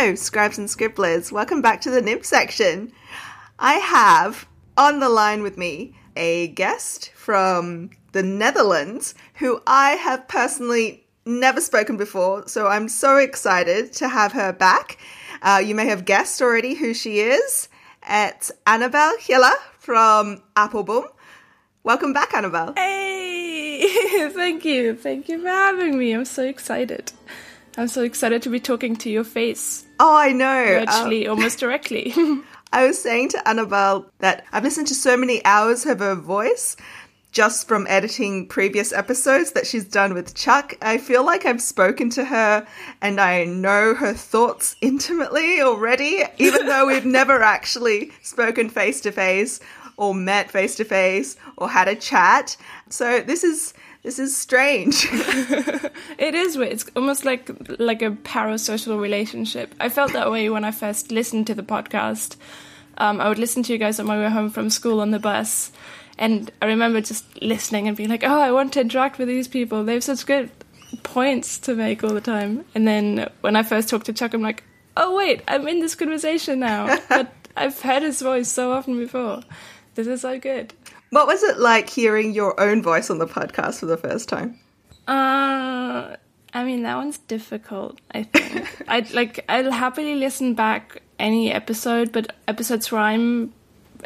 Hello, scribes and scribblers. Welcome back to the nib section. I have on the line with me a guest from the Netherlands who I have personally never spoken before, so I'm so excited to have her back. Uh, you may have guessed already who she is. It's Anabelle Hiller from Appelboom. Welcome back, Anabelle. Hey, thank you. Thank you for having me. I'm so excited. I'm so excited to be talking to your face. Oh, I know. Actually, um, almost directly. I was saying to Anabelle that I've listened to so many hours of her voice just from editing previous episodes that she's done with Chuck. I feel like I've spoken to her and I know her thoughts intimately already, even though we've never actually spoken face to face or met face to face or had a chat. So this is this is strange. it is weird. It's almost like like a parasocial relationship. I felt that way when I first listened to the podcast. Um, I would listen to you guys on my way home from school on the bus, and I remember just listening and being like, "Oh, I want to interact with these people. They have such good points to make all the time." And then when I first talked to Chuck, I'm like, "Oh wait, I'm in this conversation now." but I've heard his voice so often before. This is so good. What was it like hearing your own voice on the podcast for the first time? Uh, I mean that one's difficult. I think I'd like I'll happily listen back any episode, but episodes where I'm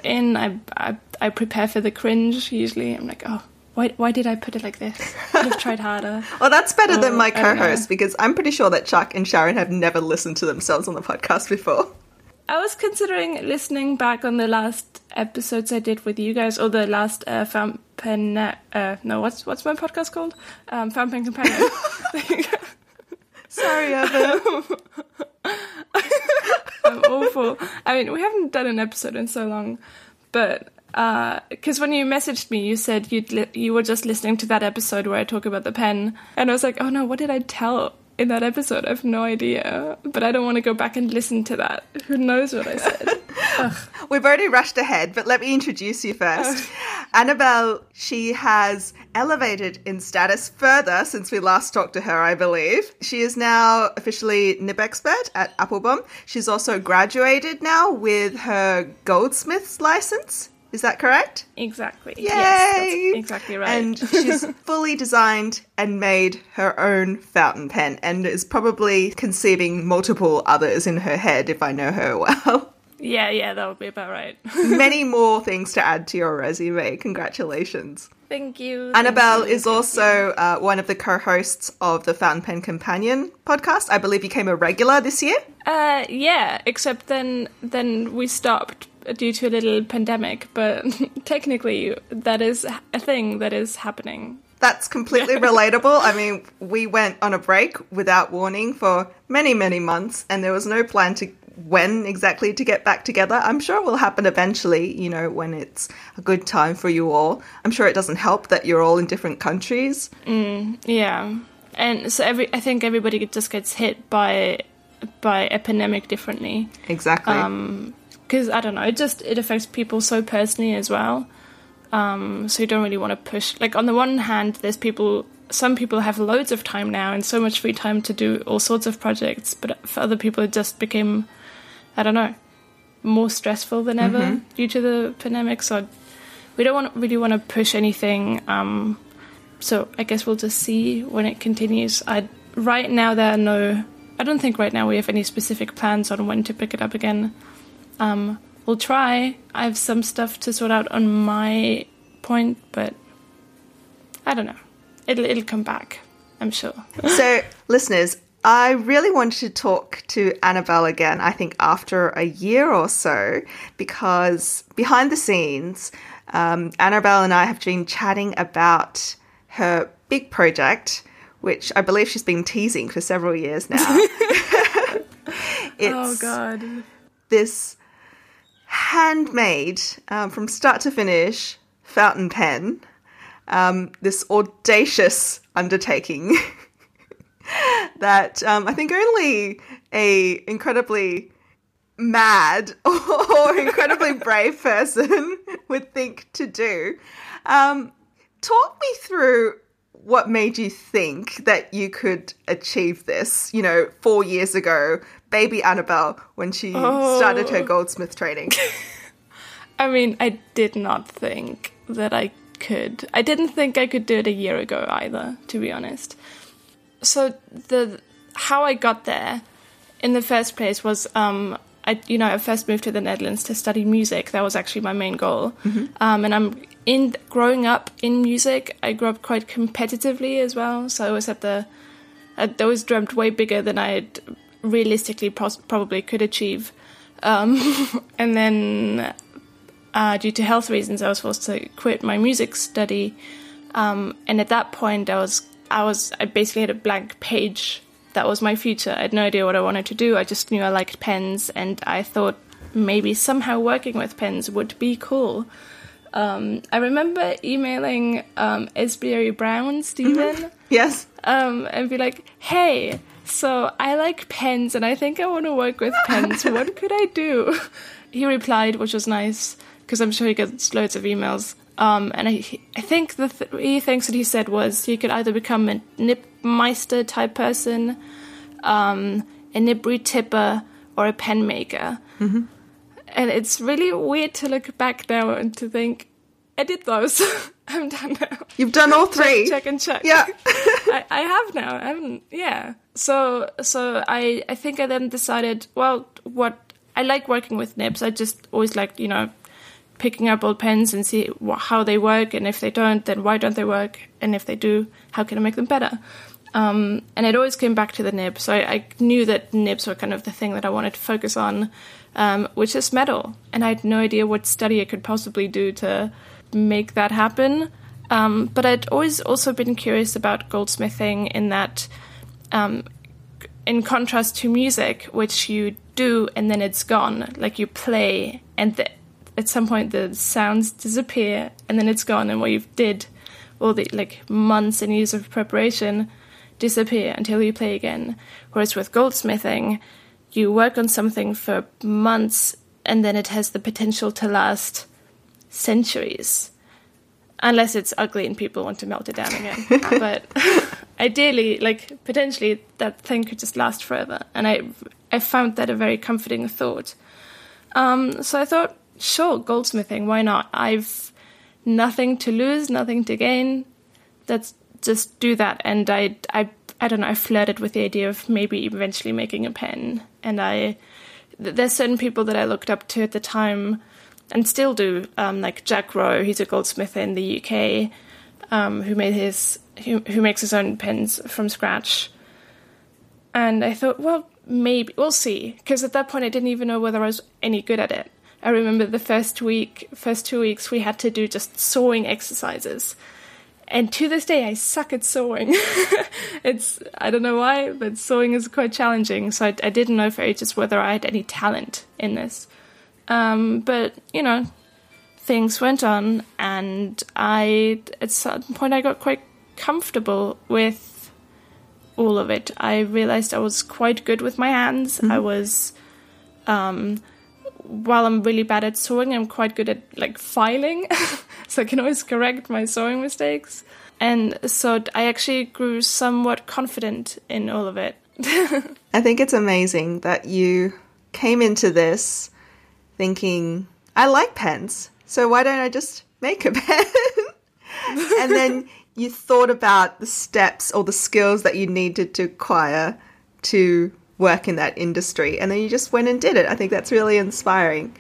in, I I, I prepare for the cringe. Usually, I'm like, oh, why, why did I put it like this? I have tried harder. well, that's better than my co host because I'm pretty sure that Chuck and Sharon have never listened to themselves on the podcast before. I was considering listening back on the last episodes I did with you guys, or the last uh, Pen. Uh, no, what's what's my podcast called? Um, Pen Companion. Sorry, Evan. I'm awful. I mean, we haven't done an episode in so long, but because uh, when you messaged me, you said you li- you were just listening to that episode where I talk about the pen, and I was like, oh no, what did I tell in that episode. I have no idea, but I don't want to go back and listen to that. Who knows what I said? We've already rushed ahead, but let me introduce you first. Oh. Anabelle, she has elevated in status further since we last talked to her, I believe. She is now officially nib expert at Appelboom. She's also graduated now with her goldsmith's license. Is that correct? Exactly. Yay! Yes, exactly right. And she's fully designed and made her own fountain pen and is probably conceiving multiple others in her head if I know her well. Yeah, yeah, that would be about right. Many more things to add to your resume. Congratulations. Thank you. Anabelle Thank you. is also uh, one of the co hosts of the Fountain Pen Companion podcast. I believe you came a regular this year. Uh, yeah, except then then we stopped due to a little pandemic, but technically that is a thing that is happening. That's completely relatable. I mean, we went on a break without warning for many, many months, and there was no plan to when exactly to get back together. I'm sure it will happen eventually, you know, when it's a good time for you all. I'm sure it doesn't help that you're all in different countries. Mm, yeah. And so every I think everybody just gets hit by by epidemic differently. Exactly. Um, because I don't know, it just it affects people so personally as well. Um, so you don't really want to push. Like on the one hand, there's people. Some people have loads of time now and so much free time to do all sorts of projects, but for other people, it just became, I don't know, more stressful than ever mm-hmm. due to the pandemic. So we don't want really want to push anything. Um, so I guess we'll just see when it continues. I right now there are no. I don't think right now we have any specific plans on when to pick it up again. Um, we'll try. I have some stuff to sort out on my point, but I don't know. It'll it'll come back. I'm sure. so, listeners, I really wanted to talk to Anabelle again, I think after a year or so, because behind the scenes, um, Anabelle and I have been chatting about her big project, which I believe she's been teasing for several years now. oh, God. This handmade um, from start to finish fountain pen. Um, this audacious undertaking that um, I think only a incredibly mad or incredibly brave person would think to do. Um, talk me through what made you think that you could achieve this, you know, four years ago baby Anabelle when she oh. started her goldsmith training? I mean, I did not think that I could. I didn't think I could do it a year ago either, to be honest. So the how I got there in the first place was um, I you know I first moved to the Netherlands to study music. That was actually my main goal. Mm-hmm. Um, and I'm in growing up in music. I grew up quite competitively as well. So I was at the I always dreamt way bigger than I realistically pos- probably could achieve. Um, and then uh, due to health reasons, I was forced to quit my music study. Um, and at that point, I was I was I basically had a blank page. That was my future. I had no idea what I wanted to do. I just knew I liked pens, and I thought maybe somehow working with pens would be cool. Um, I remember emailing um, SBRE Brown, Stephen. Mm-hmm. Yes. Um, and be like, hey, so I like pens and I think I want to work with pens. what could I do? He replied, which was nice because I'm sure he gets loads of emails. Um, and I, I think the three things that he said was you could either become a nibmeister type person, um, a nib tipper, or a pen maker. Mm-hmm. And it's really weird to look back now and to think, I did those. I'm done now. You've done all three. Check, check and check. Yeah, I, I have now. I haven't. Yeah. So so I I think I then decided. Well, what I like working with nibs. I just always like you know picking up old pens and see how they work, and if they don't, then why don't they work? And if they do, how can I make them better? Um, and it always came back to the nib, so I, I, knew that nibs were kind of the thing that I wanted to focus on, um, which is metal. And I had no idea what study I could possibly do to make that happen. Um, but I'd always also been curious about goldsmithing in that, um, in contrast to music, which you do and then it's gone, like you play and the at some point the sounds disappear and then it's gone and what you've did all the like months and years of preparation disappear until you play again. Whereas with goldsmithing you work on something for months and then it has the potential to last centuries. Unless it's ugly and people want to melt it down again. But ideally like potentially that thing could just last forever and i i found that a very comforting thought um, so i thought sure, goldsmithing, why not? I've nothing to lose, nothing to gain. Let's just do that. And I, I, I don't know. I flirted with the idea of maybe eventually making a pen. And I, there's certain people that I looked up to at the time, and still do, um, like Jack Row. He's a goldsmith in the UK, um, who made his, who, who makes his own pins from scratch. And I thought, well, maybe we'll see. Because at that point, I didn't even know whether I was any good at it. I remember the first week, first two weeks, we had to do just sewing exercises. And to this day, I suck at sewing. it's, I don't know why, but sewing is quite challenging. So I, I didn't know for ages whether I had any talent in this. Um, but, you know, things went on, and I, at some point, I got quite comfortable with all of it. I realized I was quite good with my hands. Mm-hmm. I was, um, while I'm really bad at sewing, I'm quite good at like filing, so I can always correct my sewing mistakes. And so I actually grew somewhat confident in all of it. I think it's amazing that you came into this thinking, I like pens, so why don't I just make a pen? and then you thought about the steps or the skills that you needed to acquire to work in that industry. And then you just went and did it. I think that's really inspiring.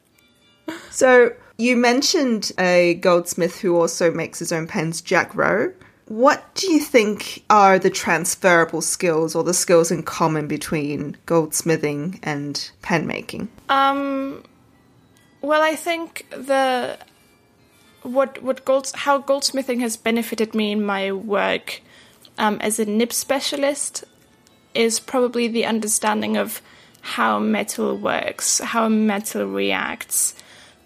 so you mentioned a goldsmith who also makes his own pens, Jack Row. What do you think are the transferable skills or the skills in common between goldsmithing and pen making? Um, well, I think the what what gold how goldsmithing has benefited me in my work um, as a nib specialist is probably the understanding of how metal works, how metal reacts,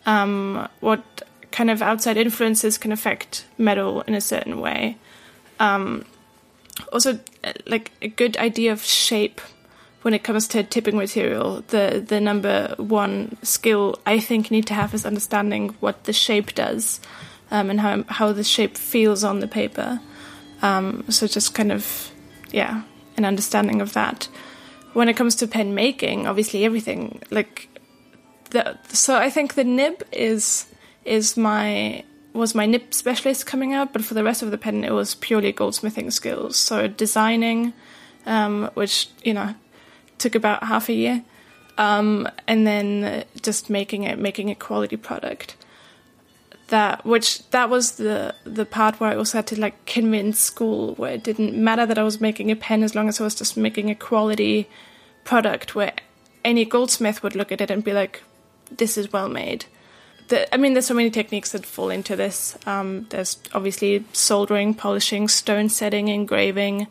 um, what kind of outside influences can affect metal in a certain way. Um, also, like a good idea of shape when it comes to tipping material. The the number one skill I think you need to have is understanding what the shape does um, and how how the shape feels on the paper. Um, so just kind of yeah, an understanding of that. when it comes to pen making, obviously everything like the so I think the nib is is my was my nib specialist coming out, but for the rest of the pen it was purely goldsmithing skills. So designing, um, which you know took about half a year, um, and then just making it making a quality product. That which that was the the part where I also had to like convince school where it didn't matter that I was making a pen as long as I was just making a quality product where any goldsmith would look at it and be like, "This is well made." The, I mean, there's so many techniques that fall into this. Um, there's obviously soldering, polishing, stone setting, engraving,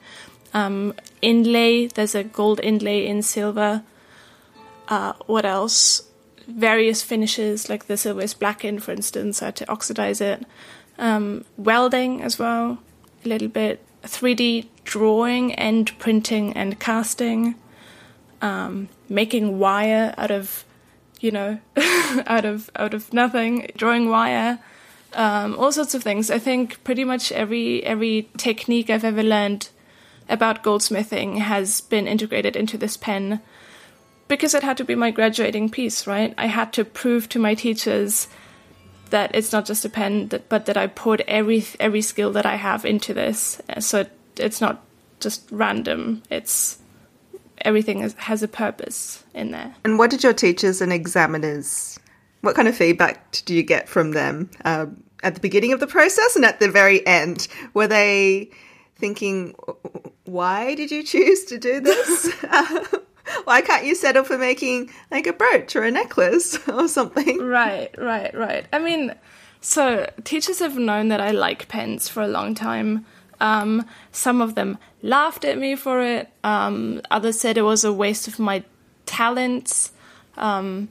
um, inlay. There's a gold inlay in silver. Uh, what else? Various finishes, like the silver is blackened, for instance. I had to oxidize it. Um, welding as well, a little bit. 3D drawing and printing and casting. Um, making wire out of, you know, out of out of nothing. Drawing wire. Um, all sorts of things. I think pretty much every every technique I've ever learned about goldsmithing has been integrated into this pen because it had to be my graduating piece, right? I had to prove to my teachers that it's not just a pen, that, but that I poured every every skill that I have into this. So it, it's not just random. It's everything is, has a purpose in there. And what did your teachers and examiners? What kind of feedback did you get from them um, at the beginning of the process and at the very end? Were they thinking, "Why did you choose to do this?" why can't you settle for making like a brooch or a necklace or something? Right, right, right. I mean, so teachers have known that I like pens for a long time. Um, some of them laughed at me for it. Um, others said it was a waste of my talents. Um,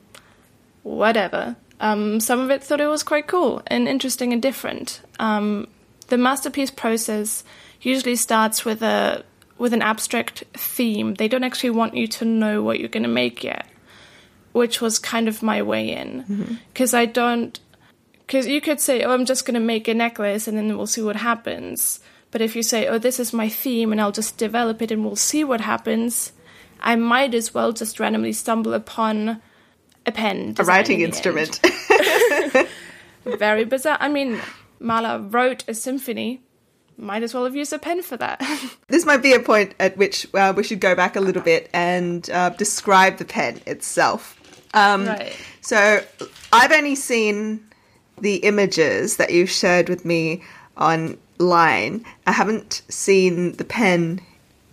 whatever. Um, some of it thought it was quite cool and interesting and different. Um, the masterpiece process usually starts with a with an abstract theme. They don't actually want you to know what you're going to make yet, which was kind of my way in. Because mm-hmm. I don't, because you could say, oh, I'm just going to make a necklace and then we'll see what happens. But if you say, oh, this is my theme and I'll just develop it and we'll see what happens, I might as well just randomly stumble upon a pen. A writing instrument. Very bizarre. I mean, Mahler wrote a symphony might as well have used a pen for that. this might be a point at which uh, we should go back a little bit and uh, describe the pen itself. Um, right. So I've only seen the images that you've shared with me online. I haven't seen the pen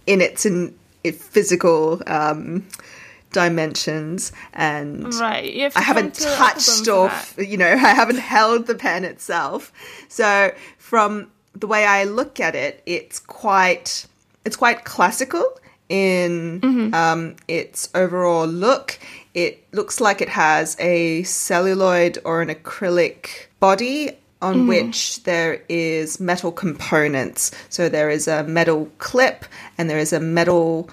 in its in, in physical um, dimensions and right. I haven't touched or you know I haven't held the pen itself. So from the way I look at it, it's quite it's quite classical in mm-hmm. um, its overall look. It looks like it has a celluloid or an acrylic body on mm. which there is metal components. So there is a metal clip and there is a metal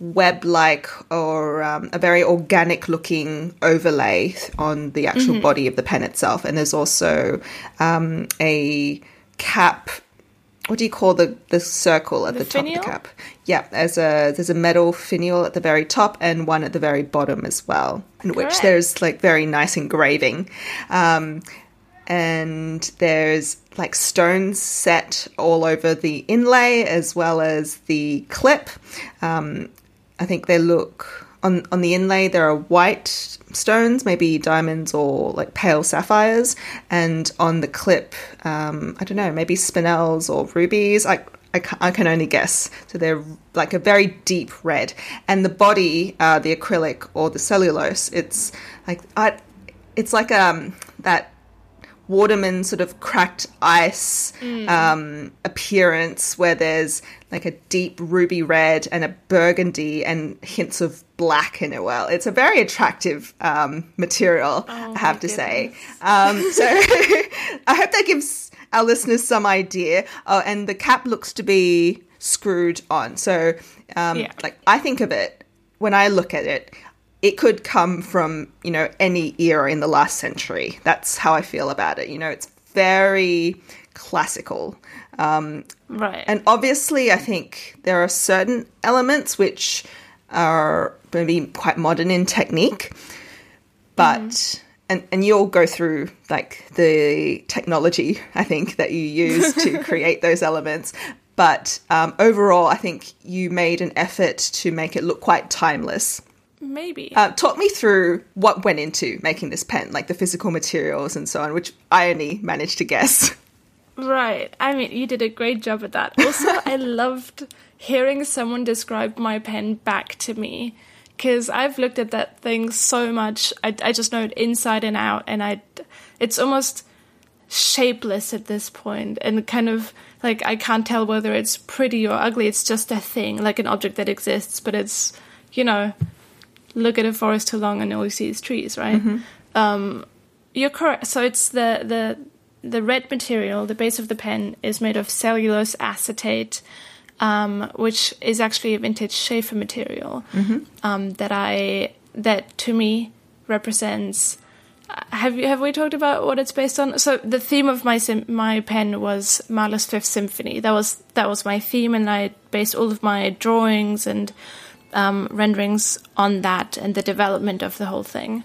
web like or um, a very organic looking overlay on the actual mm-hmm. body of the pen itself. And there's also um, a cap what do you call the the circle at the, the top of the cap? Yeah, there's a there's a metal finial at the very top and one at the very bottom as well, in Correct. which there's like very nice engraving, um, and there's like stones set all over the inlay as well as the clip. Um, I think they look on on the inlay there are white stones, maybe diamonds or like pale sapphires, and on the clip, um, I don't know, maybe spinels or rubies. I, I, I can only guess. So they're like a very deep red, and the body, uh, the acrylic or the cellulose, it's like I, it's like um that Waterman sort of cracked ice mm. um, appearance where there's like a deep ruby red and a burgundy and hints of black in it. Well, it's a very attractive um, material, oh, I have to goodness. say. Um, so I hope that gives our listeners some idea. Oh, and the cap looks to be screwed on. So, um, yeah. like, I think of it when I look at it, it could come from, you know, any era in the last century. That's how I feel about it. You know, it's very classical. Um, right. And obviously, I think there are certain elements which are maybe quite modern in technique, but and and you'll go through like the technology I think that you use to create those elements. But um, overall, I think you made an effort to make it look quite timeless. Maybe. Uh, talk me through what went into making this pen, like the physical materials and so on, which I only managed to guess. Right. I mean, you did a great job at that. Also, I loved hearing someone describe my pen back to me because I've looked at that thing so much. I, I just know it inside and out, and I, it's almost shapeless at this point, and kind of like I can't tell whether it's pretty or ugly. It's just a thing, like an object that exists, but it's, you know, look at a forest too long and all you see is trees, right? Um, you're correct. So it's the the the red material. The base of the pen is made of cellulose acetate, um, which is actually a vintage Sheaffer material um, that I that to me represents. Have you have we talked about what it's based on? So the theme of my sim- my pen was Mahler's Fifth Symphony. That was that was my theme, and I based all of my drawings and um, renderings on that and the development of the whole thing.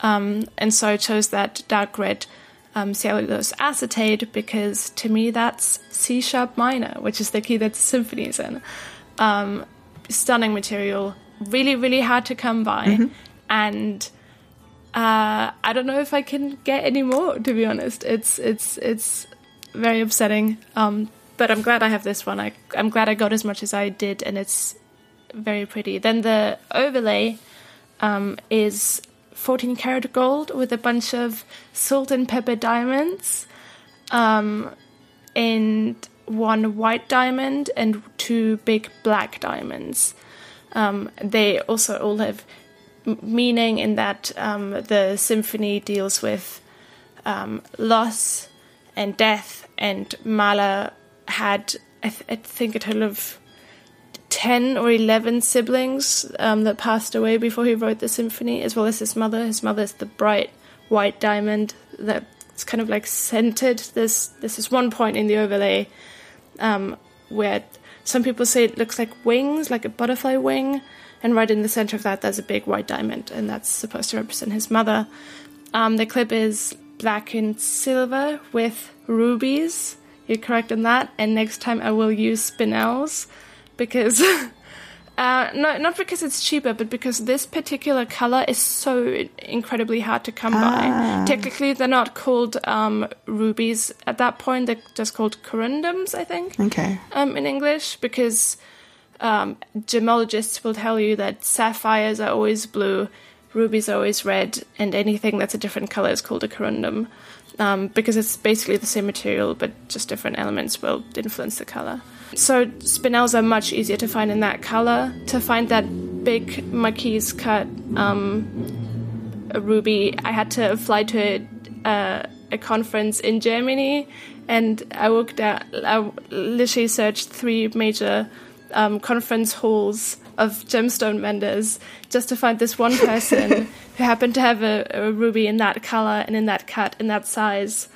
Um, and so I chose that dark red um, cellulose acetate because to me that's C sharp minor, which is the key that the symphony is in. Um, stunning material, really, really hard to come by. And uh, I don't know if I can get any more, to be honest. It's it's it's very upsetting. Um, but I'm glad I have this one. I, I'm glad I got as much as I did, and it's very pretty. Then the overlay um, is 14 karat gold with a bunch of salt and pepper diamonds, um, and one white diamond and two big black diamonds. Um, they also all have meaning in that um, the symphony deals with um, loss and death, and Mahler had, I, th- I think, a total of 10 or 11 siblings um, that passed away before he wrote the symphony, as well as his mother. His mother is the bright white diamond that's kind of like centered. There's, there's this one point in the overlay um, where some people say it looks like wings, like a butterfly wing, and right in the center of that, there's a big white diamond, and that's supposed to represent his mother. Um, the clip is black and silver with rubies. You're correct on that. And next time I will use spinels because uh, no, not because it's cheaper, but because this particular color is so incredibly hard to come by. Technically, they're not called um, rubies at that point; they're just called corundums, I think, Okay. um, in English, because um, gemologists will tell you that sapphires are always blue, rubies are always red, and anything that's a different color is called a corundum. Um, because it's basically the same material, but just different elements will influence the color. So spinels are much easier to find in that color. To find that big marquise cut um, ruby, I had to fly to a, uh, a conference in Germany, and I worked out. I literally searched three major um, conference halls of gemstone vendors just to find this one person who happened to have a, a ruby in that color and in that cut in that size,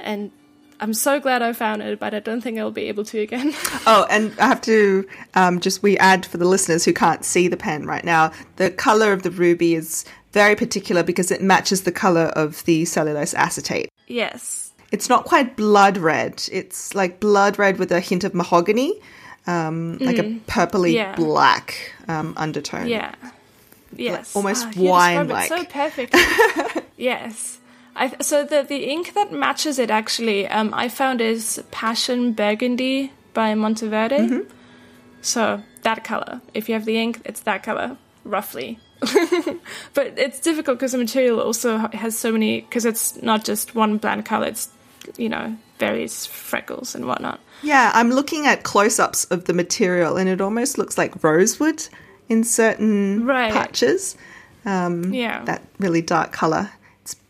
and I'm so glad I found it, but I don't think I'll be able to again. Oh, and I have to um, just we add for the listeners who can't see the pen right now. The color of the ruby is very particular because it matches the color of the cellulose acetate. yes. It's not quite blood red. It's like blood red with a hint of mahogany, um, like a purpley Mm. Yeah. black um, undertone. Yeah. Yes. almost Ah, wine-like. So perfect. yes. I, so the the ink that matches it actually, um, I found is Passion Burgundy by Monteverde. Mm-hmm. So that color. If you have the ink, it's that color, roughly. but it's difficult because the material also has so many. Because it's not just one bland color. It's you know various freckles and whatnot. Yeah, I'm looking at close ups of the material and it almost looks like rosewood in certain Right. patches. Um, Yeah. That really dark color.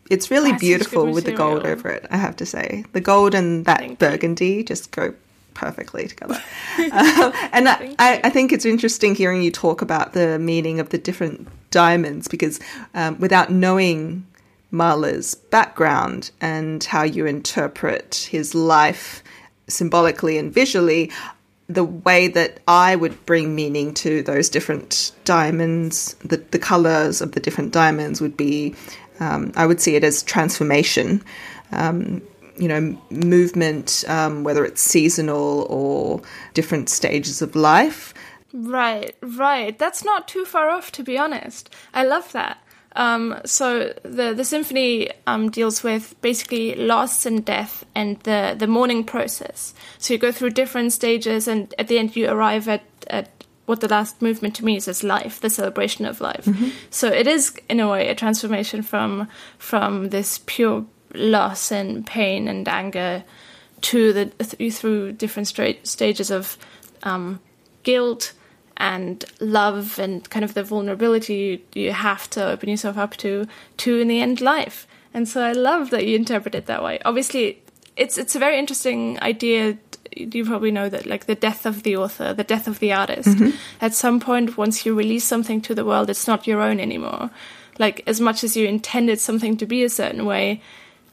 It's, really That's beautiful with the gold over it, I have to say. The gold and that Thank you. burgundy just go perfectly together. Um, and I, I. I think it's interesting hearing you talk about the meaning of the different diamonds because um, without knowing Mahler's background and how you interpret his life symbolically and visually, the way that I would bring meaning to those different diamonds, the, the colors of the different diamonds would be, um, I would see it as transformation. Um, you know, movement, um, whether it's seasonal or different stages of life. Right, right. That's not too far off, to be honest. I love that. Um, so the the symphony um, deals with basically loss and death and the the mourning process. So you go through different stages, and at the end you arrive at at what the last movement to me is is life, the celebration of life. Mm-hmm. So it is in a way a transformation from from this pure loss and pain and anger to the th- through different stra- stages of um, guilt and love and kind of the vulnerability you, you have to open yourself up to to in the end life. And so I love that you interpret it that way. Obviously, it's it's a very interesting idea. You probably know that, like the death of the author, the death of the artist. Mm-hmm. At some point, once you release something to the world, it's not your own anymore. Like as much as you intended something to be a certain way,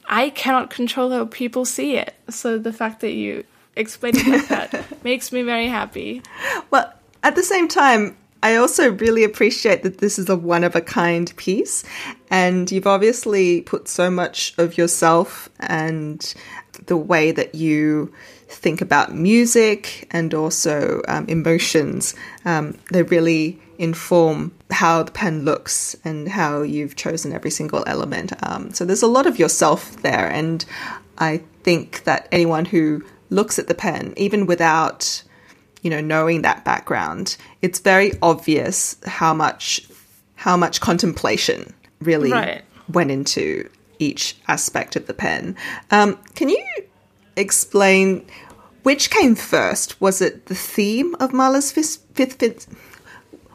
I cannot control how people see it. So the fact that you explain it like that makes me very happy. Well, at the same time, I also really appreciate that this is a one of a kind piece, and you've obviously put so much of yourself and the way that you think about music and also um, emotions. Um, they really inform how the pen looks and how you've chosen every single element. Um, so there's a lot of yourself there, and I think that anyone who looks at the pen, even without you know, knowing that background, it's very obvious how much how much contemplation really right. went into each aspect of the pen. Um, can you explain which came first? Was it the theme of Mahler's fifth, fifth, fifth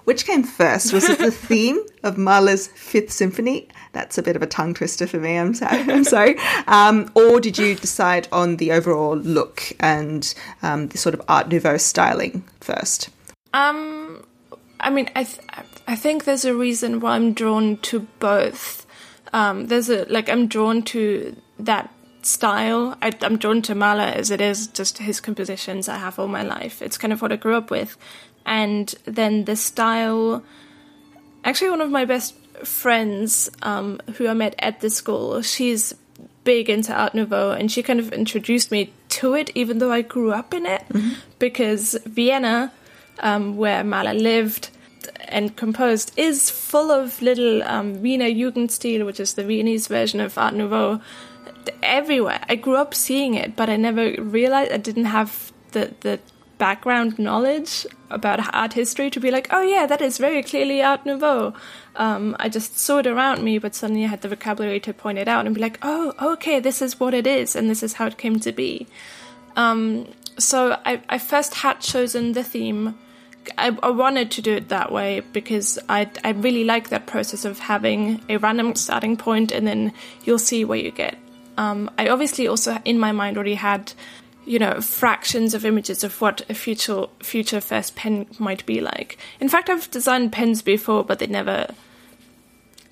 which came first? Was it the theme of Mahler's Fifth Symphony? That's a bit of a tongue twister for me. I'm sorry. I'm sorry. Um, or did you decide on the overall look and um, the sort of Art Nouveau styling first? Um, I mean, I th- I think there's a reason why I'm drawn to both. Um, there's a like I'm drawn to that style. I, am drawn to Mahler as it is just his compositions I have all my life. It's kind of what I grew up with and then the style. Actually, one of my best friends um, who I met at the school, she's big into Art Nouveau, and she kind of introduced me to it, even though I grew up in it, mm-hmm. because Vienna, um, where Mahler lived and composed, is full of little um, Wiener Jugendstil, which is the Viennese version of Art Nouveau, everywhere. I grew up seeing it, but I never realized I didn't have the the background knowledge about art history to be like, oh yeah, that is very clearly Art Nouveau. Um, I just saw it around me, but suddenly I had the vocabulary to point it out and be like, oh, okay, this is what it is, and this is how it came to be. Um, so I, I, first had chosen the theme. I, I, wanted to do it that way because I, I really like that process of having a random starting point and then you'll see where you get. Um, I obviously also in my mind already had you know fractions of images of what a future future first pen might be like. In fact, I've designed pens before, but they never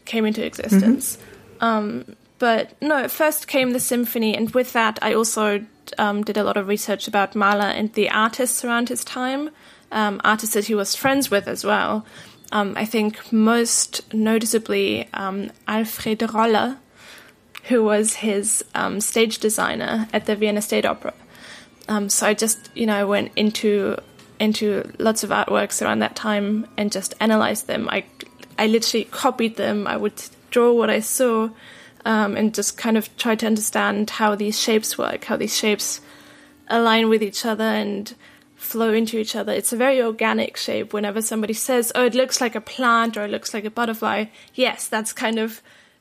came into existence. Mm-hmm. Um, but no, first came the symphony, and with that, I also um, did a lot of research about Mahler and the artists around his time, um, artists that he was friends with as well. Um, I think most noticeably um, Alfred Roller, who was his um, stage designer at the Vienna State Opera. Um, so I just, you know, went into into lots of artworks around that time and just analyzed them. I I literally copied them. I would draw what I saw um, and just kind of try to understand how these shapes work, how these shapes align with each other and flow into each other. It's a very organic shape. Whenever somebody says, "Oh, it looks like a plant" or "It looks like a butterfly," yes, that's kind of.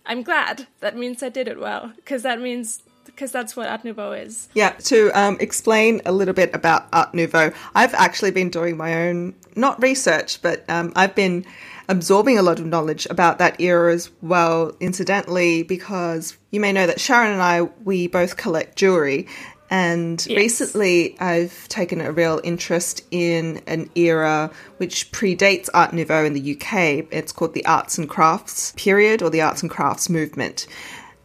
I'm glad. That means I did it well because that means because that's what Art Nouveau is. Yeah, to um, explain a little bit about Art Nouveau, I've actually been doing my own, not research, but um, I've been absorbing a lot of knowledge about that era as well, incidentally, because you may know that Sharon and I, we both collect jewelry. And yes. recently, I've taken a real interest in an era which predates Art Nouveau in the UK. It's called the Arts and Crafts period or the Arts and Crafts movement.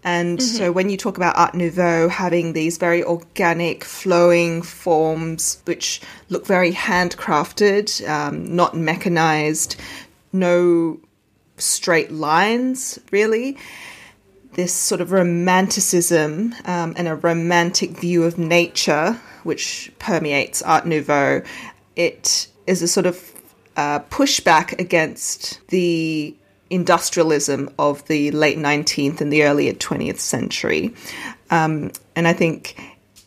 And so when you talk about Art Nouveau having these very organic, flowing forms which look very handcrafted, um, not mechanized, no straight lines really, this sort of romanticism um, and a romantic view of nature which permeates Art Nouveau, it is a sort of uh, pushback against the industrialism of the late 19th and the early 20th century. Um, and I think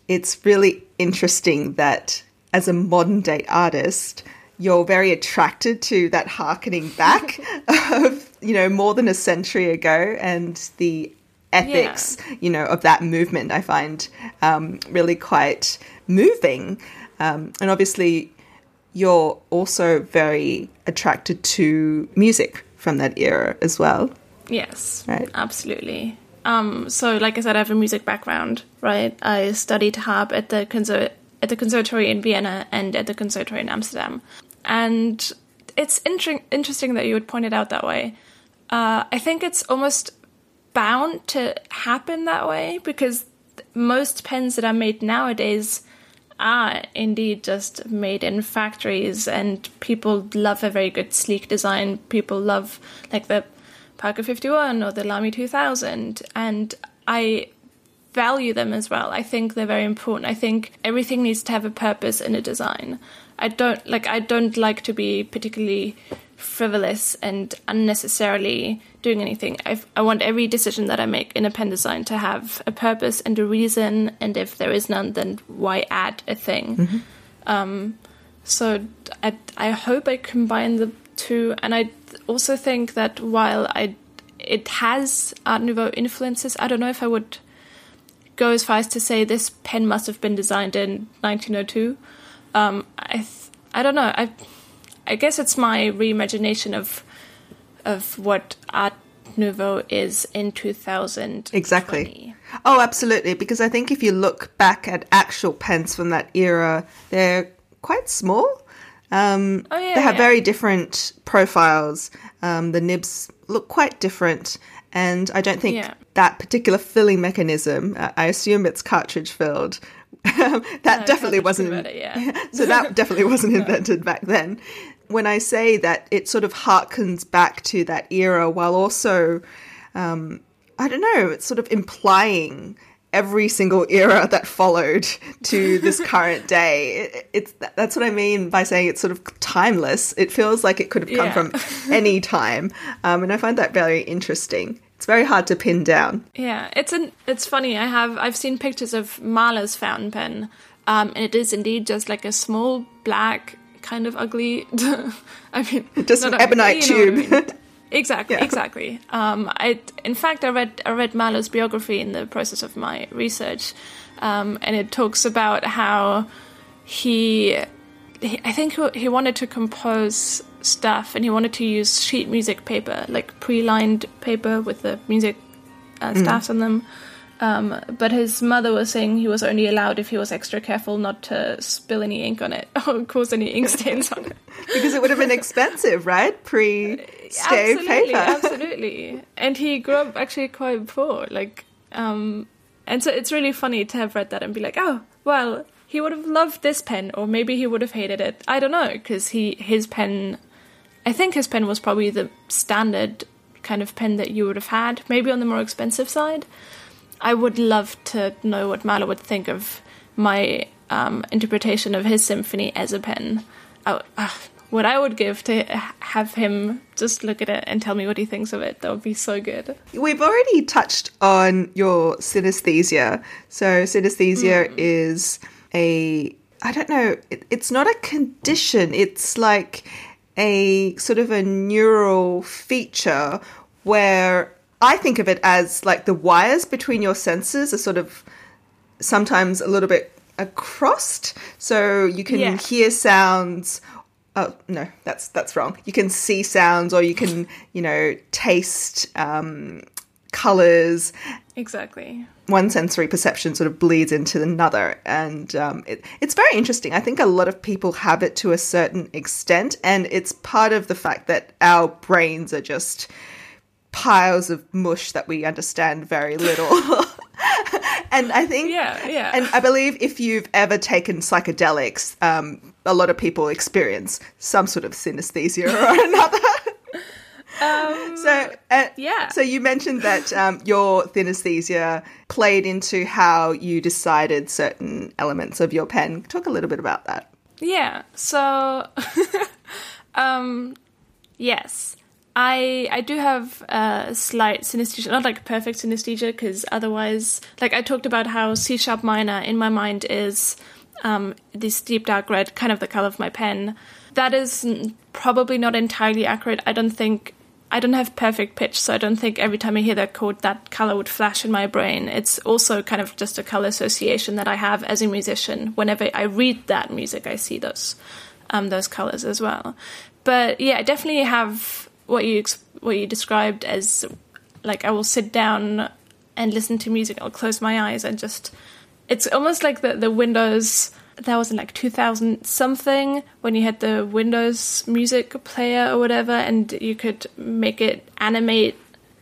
it's really interesting that as a modern day artist, you're very attracted to that harkening back of, you know, more than a century ago and the ethics, yeah. you know, of that movement, I find um, really quite moving. Um, and obviously, you're also very attracted to music from that era as well. Yes, right. absolutely. Um, so, like I said, I have a music background, right? I studied harp at the conser- at the conservatory in Vienna and at the conservatory in Amsterdam, and it's inter- interesting that you would point it out that way. Uh, I think it's almost bound to happen that way because most pens that are made nowadays are indeed just made in factories and people love a very good sleek design. People love like the parker 51 or the lamy 2000 and i value them as well. I think they're very important. I think everything needs to have a purpose in a design. I don't like i don't like to be particularly frivolous and unnecessarily doing anything. i I want every decision that I make in a pen design to have a purpose and a reason, and if there is none, then why add a thing? Mm-hmm. Um, so I, I hope I combine the two, and I also think that while I it has Art Nouveau influences, I don't know if I would go as far as to say this pen must have been designed in 1902. Um, I th- I don't know. I I guess it's my reimagination of of what Art Nouveau is in 2000. Exactly. Oh, absolutely. Because I think if you look back at actual pens from that era, they're quite small. Um, oh, yeah, they have yeah. very different profiles. Um, the nibs look quite different. And I don't think yeah. that particular filling mechanism, uh, I assume it's cartridge filled, that no, definitely wasn't. It, yeah. so that definitely wasn't invented back then when I say that it sort of harkens back to that era while also, um, I don't know, it's sort of implying every single era that followed to this current day. It, it's that's what I mean by saying it's sort of timeless. It feels like it could have come yeah. from any time, um, and I find that very interesting. It's very hard to pin down. Yeah, it's an it's funny. I have I've seen pictures of Mahler's fountain pen, um, and it is indeed just like a small black kind of ugly. I mean, just an ebonite tube. I mean. Exactly, yeah. exactly. Um, I, in fact, I read I read Mahler's biography in the process of my research, um, and it talks about how he, he, I think he wanted to compose stuff, and he wanted to use sheet music paper, like pre-lined paper with the music uh, mm. staffs mm. on them. Um, but his mother was saying he was only allowed if he was extra careful not to spill any ink on it or cause any ink stains on it. because it would have been expensive, right? Pre stay paper. absolutely. And he grew up actually quite poor. Like, um, and so it's really funny to have read that and be like, oh, well, he would have loved this pen, or maybe he would have hated it. I don't know, because he his pen, I think his pen was probably the standard kind of pen that you would have had, maybe on the more expensive side. I would love to know what Mahler would think of my um, interpretation of his symphony as a pen. I, uh, what I would give to have him just look at it and tell me what he thinks of it. That would be so good. We've already touched on your synesthesia. So, synesthesia mm. is a, I don't know, it, it's not a condition, it's like a sort of a neural feature where I think of it as like the wires between your senses are sort of sometimes a little bit crossed, so you can yeah. hear sounds. Oh no, that's that's wrong. You can see sounds, or you can you know taste um, colors. Exactly. One sensory perception sort of bleeds into another, and um, it, it's very interesting. I think a lot of people have it to a certain extent, and it's part of the fact that our brains are just piles of mush that we understand very little. and I think, Yeah, yeah. and I believe if you've ever taken psychedelics, um, a lot of people experience some sort of synesthesia or another. so, uh, Um, yeah. So you mentioned that um, your synesthesia played into how you decided certain elements of your pen. Talk a little bit about that. Yeah. So, um, yes, I I do have a slight synesthesia, not like perfect synesthesia, because otherwise, like I talked about how C sharp minor in my mind is um, this deep dark red, kind of the color of my pen. That is probably not entirely accurate. I don't think. I don't have perfect pitch, so I don't think every time I hear that chord, that color would flash in my brain. It's also kind of just a color association that I have as a musician. Whenever I read that music, I see those um, those colors as well. But yeah, I definitely have what you what you described as like I will sit down and listen to music. I'll close my eyes and just it's almost like the the Windows that was in like 2000 something when you had the Windows music player or whatever, and you could make it animate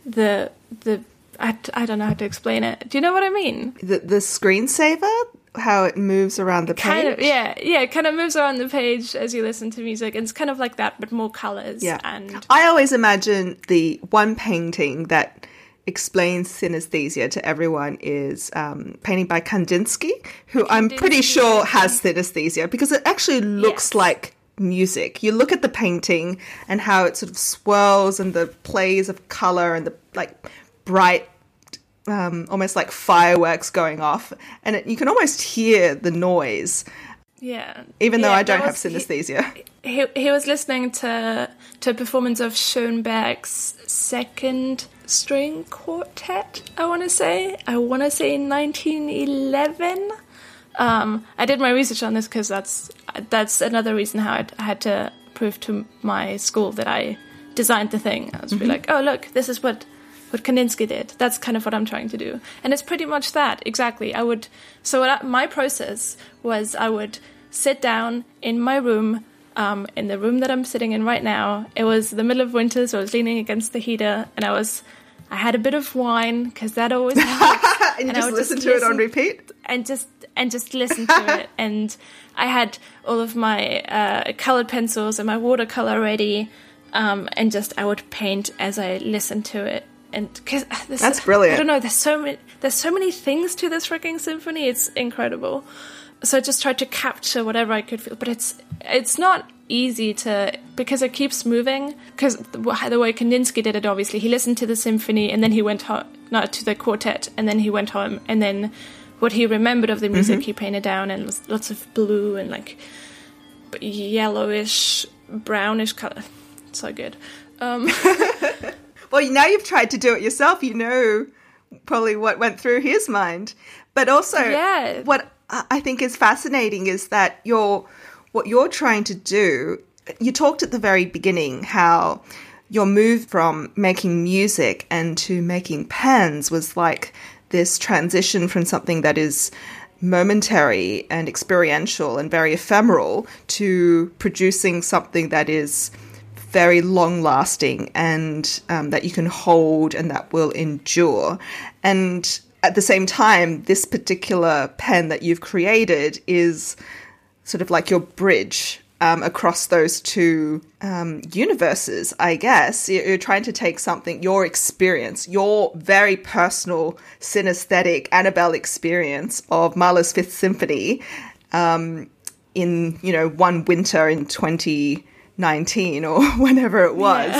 the the. I, I don't know how to explain it. Do you know what I mean? The, the screensaver, how it moves around the page. kind of yeah yeah it kind of moves around the page as you listen to music and it's kind of like that but more colors Yeah. and I always imagine the one painting that explains synesthesia to everyone is um, painting by Kandinsky, who I'm pretty sure has synesthesia because it actually looks Yes. like music. You look at the painting and how it sort of swirls and the plays of color and the like bright um, almost like fireworks going off, and it, you can almost hear the noise, yeah even though Yeah, I don't have was- he- synesthesia. he, he was listening to to a performance of Schoenberg's second string quartet. I want to say. I want to say 1911. Um, I did my research on this because that's that's another reason how I'd- I had to prove to my school that I designed the thing. I was be like, oh look, this is what what Kandinsky did. That's kind of what I'm trying to do, and it's pretty much that exactly. I would so what I, my process was I would sit down in my room. Um, in the room that I'm sitting in right now, it was the middle of winter, so I was leaning against the heater, and I was, I had a bit of wine because that always helps, and you and I just would listen just to it on repeat. and just and just listen to it. And I had all of my uh, colored pencils and my watercolor ready, um, and just I would paint as I listened to it. And cause That's brilliant. I don't know. There's so many. There's so many things to this freaking symphony. It's incredible. So I just tried to capture whatever I could feel, but it's it's not easy to because it keeps moving. Because the, the way Kandinsky did it, obviously, he listened to the symphony and then he went home, not to the quartet, and then he went home, and then what he remembered of the music he painted down, and was lots of blue and like yellowish, brownish color. So good. Um, Well, now you've tried to do it yourself. You know probably what went through his mind. But also, Yeah. what I think is fascinating is that you're what you're trying to do. You talked at the very beginning how your move from making music and to making pens was like this transition from something that is momentary and experiential and very ephemeral to producing something that is very long lasting and um, that you can hold and that will endure. And at the same time, this particular pen that you've created is sort of like your bridge um, across those two um, universes, I guess. You're trying to take something, your experience, your very personal synesthetic Anabelle experience of Mahler's Fifth Symphony um, in, you know, one winter in 2019 or whenever it was.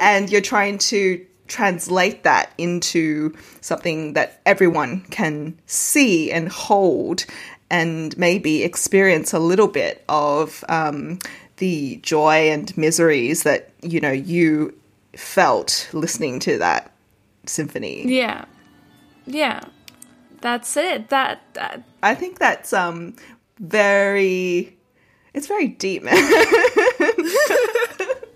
and you're trying to translate that into something that everyone can see and hold and maybe experience a little bit of um, the joy and miseries that you know you felt listening to that symphony. yeah, yeah. That's it. That, that I think that's um very it's very deep, man.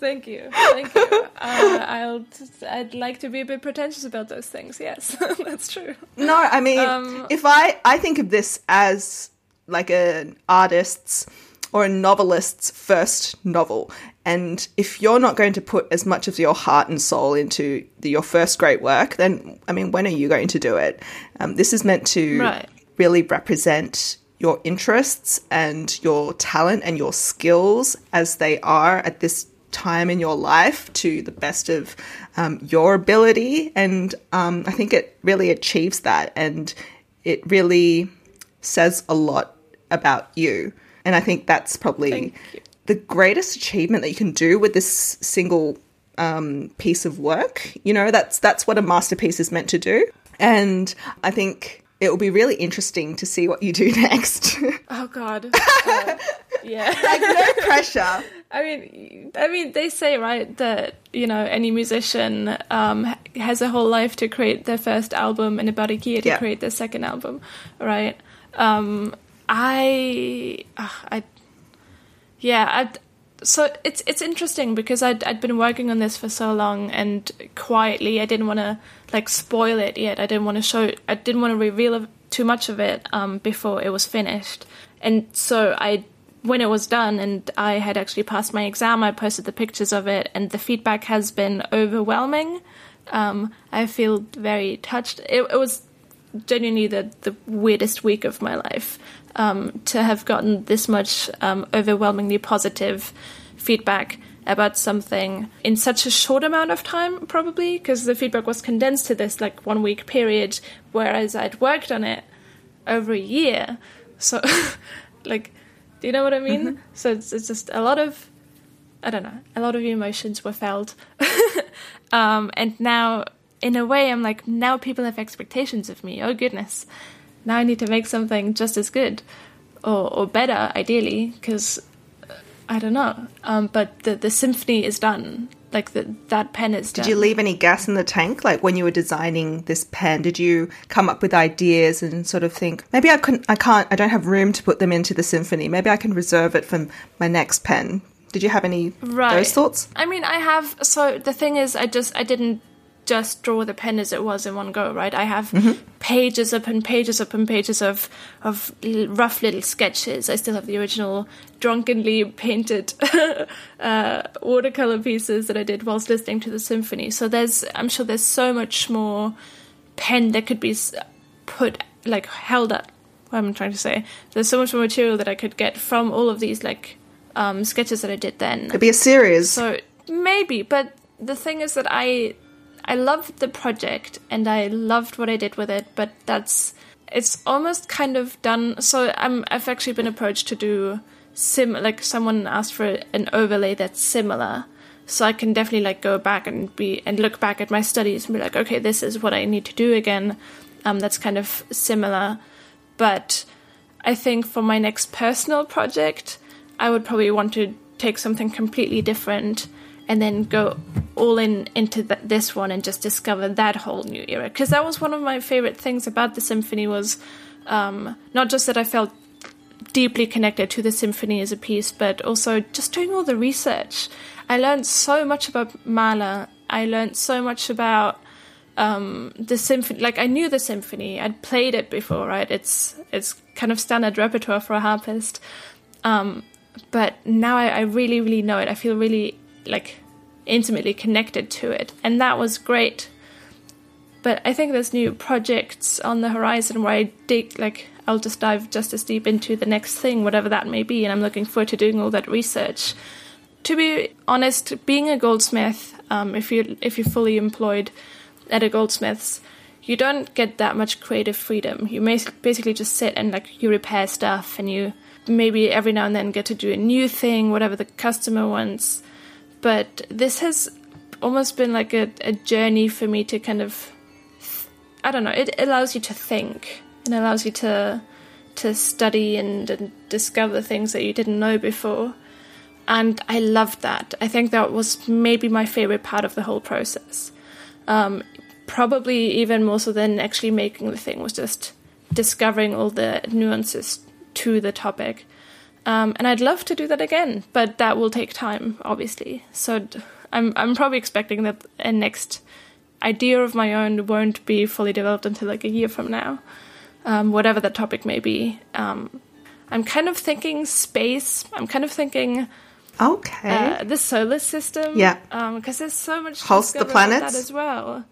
Thank you, thank you. Uh, I'll. I'd like to be a bit pretentious about those things. Yes, that's true. No, I mean, Um, if I I think of this as like an artist's or a novelist's first novel. And if you're not going to put as much of your heart and soul into the, your first great work, then I mean, when are you going to do it? Um, this is meant to Right. really represent your interests and your talent and your skills as they are at this time in your life to the best of um, your ability. And um, I think it really achieves that. And it really says a lot about you. And I think that's probably the greatest achievement that you can do with this single um, piece of work. You know, that's that's what a masterpiece is meant to do. And I think it will be really interesting to see what you do next. Oh God. Uh, yeah. like no pressure. I mean, I mean, they say right that you know any musician um, has a whole life to create their first album and about a year to Yeah. create their second album, right? Um, I, uh, I, yeah, I. So it's it's interesting because I'd I'd been working on this for so long and quietly I didn't want to like spoil it yet. I didn't want to show. I didn't want to reveal too much of it um, before it was finished. And so I when it was done and I had actually passed my exam, I posted the pictures of it, and the feedback has been overwhelming. Um, I feel very touched. It, it was genuinely the, the weirdest week of my life um, to have gotten this much um, overwhelmingly positive feedback about something in such a short amount of time, probably because the feedback was condensed to this like one week period, whereas I'd worked on it over a year. So, like, do you know what I mean? So it's, it's just a lot of, I don't know, a lot of emotions were felt. um, and now, in a way, I'm like, now people have expectations of me. Oh, goodness. Now I need to make something just as good or, or better, ideally, because I don't know. Um, but the, the symphony is done. Like, the, that pen is done. Did you leave any gas in the tank? Like when you were designing this pen, did you come up with ideas and sort of think maybe I couldn't, I can't, I don't have room to put them into the symphony. Maybe I can reserve it for my next pen. Did you have any Right. those thoughts? I mean, I have. So the thing is, I just I didn't just draw the pen as it was in one go, right? I have pages upon pages upon pages of of rough little sketches. I still have the original drunkenly painted uh, watercolor pieces that I did whilst listening to the symphony. So there's, I'm sure there's so much more pen that could be put like held up. What am I trying to say? There's so much more material that I could get from all of these like um, sketches that I did then. It'd be a series. So maybe, but the thing is that I I loved the project and I loved what I did with it, but that's it's almost kind of done. So I'm I've actually been approached to do sim like someone asked for an overlay that's similar. So I can definitely like go back and be and look back at my studies and be like, okay, this is what I need to do again. Um, that's kind of similar, but I think for my next personal project, I would probably want to take something completely different and then go all in into th- this one and just discover that whole new era. Because that was one of my favorite things about the symphony was um, not just that I felt deeply connected to the symphony as a piece, but also just doing all the research. I learned so much about Mahler. I learned so much about um, the symphony. Like I knew the symphony. I'd played it before, right? It's it's kind of standard repertoire for a harpist. Um, but now I, I really, really know it. I feel really like intimately connected to it, and that was great. But I think there's new projects on the horizon where I dig like I'll just dive just as deep into the next thing, whatever that may be, and I'm looking forward to doing all that research. To be honest, being a goldsmith, um, if you if you're fully employed at a goldsmith's, you don't get that much creative freedom. You may basically just sit and like you repair stuff, and you maybe every now and then get to do a new thing, whatever the customer wants. But this has almost been like a, a journey for me to kind of I don't know. It allows you to think. and allows you to to study and, and discover things that you didn't know before. And I loved that. I think that was maybe my favorite part of the whole process. Um, probably even more so than actually making the thing was just discovering all the nuances to the topic. Um, and I'd love to do that again, but that will take time, obviously. So I'm I'm probably expecting that a next idea of my own won't be fully developed until like a year from now, um, whatever that topic may be. Um, I'm kind of thinking space. I'm kind of thinking Okay. uh, the solar system. Yeah. because there's so much Host the planets? that as well.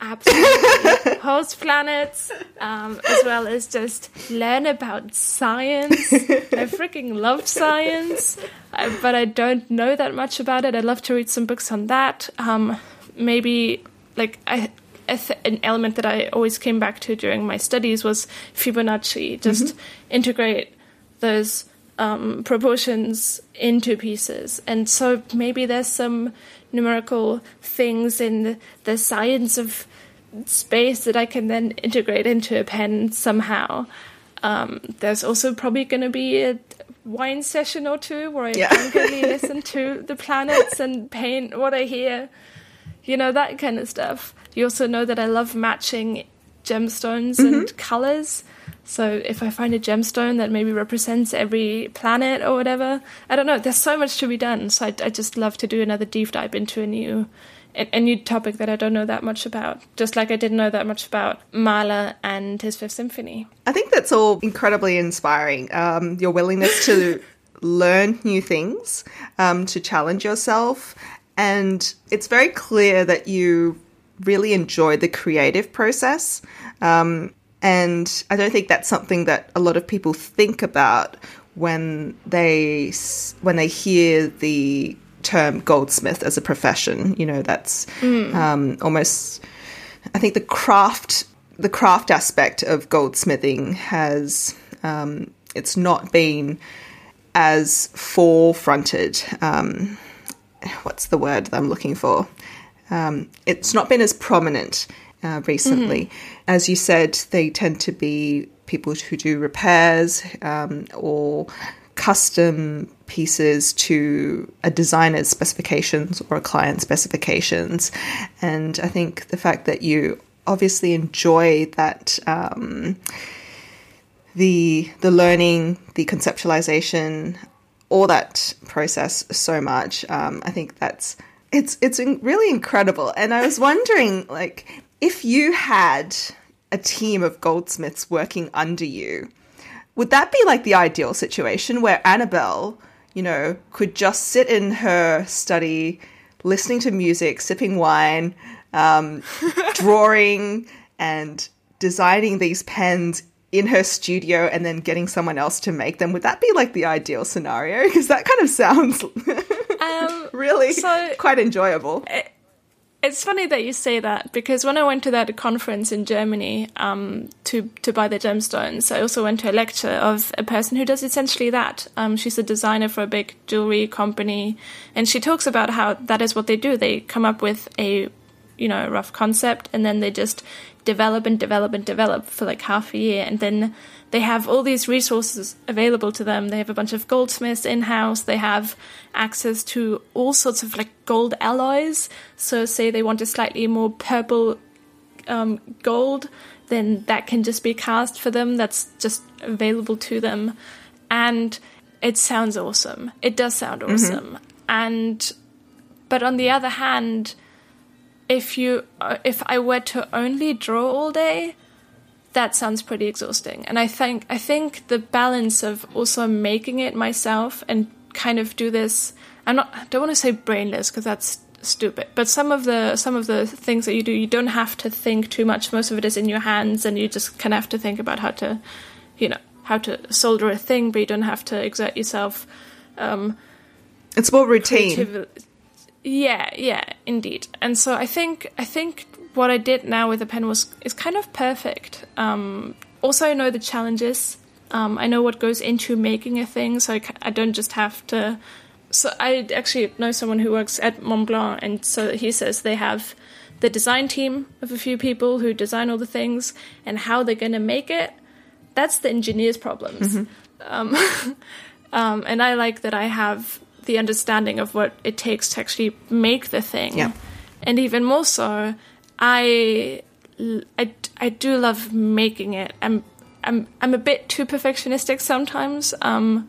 Absolutely, host planets, um, as well as just learn about science. I freaking love science, uh, but I don't know that much about it. I'd love to read some books on that. Um, maybe like I. a th- An element that I always came back to during my studies was Fibonacci. Just integrate those um, proportions into pieces. And so maybe there's some numerical things in the, the science of space that I can then integrate into a pen somehow. Um, there's also probably going to be a wine session or two where I Yeah. drunkenly listen to the planets and paint what I hear. You know, that kind of stuff. You also know that I love matching gemstones and colors. So if I find a gemstone that maybe represents every planet or whatever, I don't know. There's so much to be done. So I, I just love to do another deep dive into a new, a, a new topic that I don't know that much about. Just like I didn't know that much about Mahler and his Fifth Symphony. I think that's all incredibly inspiring. Um, your willingness to learn new things, um, to challenge yourself. And it's very clear that you really enjoy the creative process. Um, and I don't think that's something that a lot of people think about when they when they hear the term goldsmith as a profession. You know, that's um, almost I think the craft the craft aspect of goldsmithing has um, it's not been as forefronted. Um, what's the word that I'm looking for? Um, it's not been as prominent uh, recently. As you said, they tend to be people who do repairs um, or custom pieces to a designer's specifications or a client's specifications. And I think the fact that you obviously enjoy that. Um, the the learning, the conceptualization, all that process so much. Um, I think that's it's it's in- really incredible. And I was wondering, like, if you had a team of goldsmiths working under you, would that be like the ideal situation where Anabelle, you know, could just sit in her study, listening to music, sipping wine, um, drawing, and designing these pens in her studio and then getting someone else to make them? Would that be like the ideal scenario? Because that kind of sounds Um, really So- quite enjoyable. It's funny that you say that because when I went to that conference in Germany um, to to buy the gemstones, I also went to a lecture of a person who does essentially that. Um, she's a designer for a big jewelry company, and she talks about how that is what they do. They come up with a you know a rough concept, and then they just develop and develop and develop for like half a year, and then they have all these resources available to them. They have a bunch of goldsmiths in house. They have access to all sorts of like gold alloys. So, say they want a slightly more purple um, gold, then that can just be cast for them. That's just available to them. And it sounds awesome. It does sound awesome. And, but on the other hand, if you, uh, if I were to only draw all day, that sounds pretty exhausting. And I think I think the balance of also making it myself and kind of do this. I'm not. I don't want to say brainless because that's stupid. But some of the some of the things that you do, you don't have to think too much. Most of it is in your hands, and you just kind of have to think about how to, you know, how to solder a thing, but you don't have to exert yourself. Um, It's more routine. creativ- Yeah, yeah, indeed. And so I think I think what I did now with the pen was is kind of perfect. Um, also, I know the challenges. Um, I know what goes into making a thing, so I, I don't just have to. So I actually know someone who works at Montblanc, and so he says they have the design team of a few people who design all the things, and how they're going to make it. That's the engineer's problems. Um, um, and I like that I have the understanding of what it takes to actually make the thing. Yeah. And even more so, I, I, I do love making it. I'm, I'm, I'm a bit too perfectionistic sometimes, um,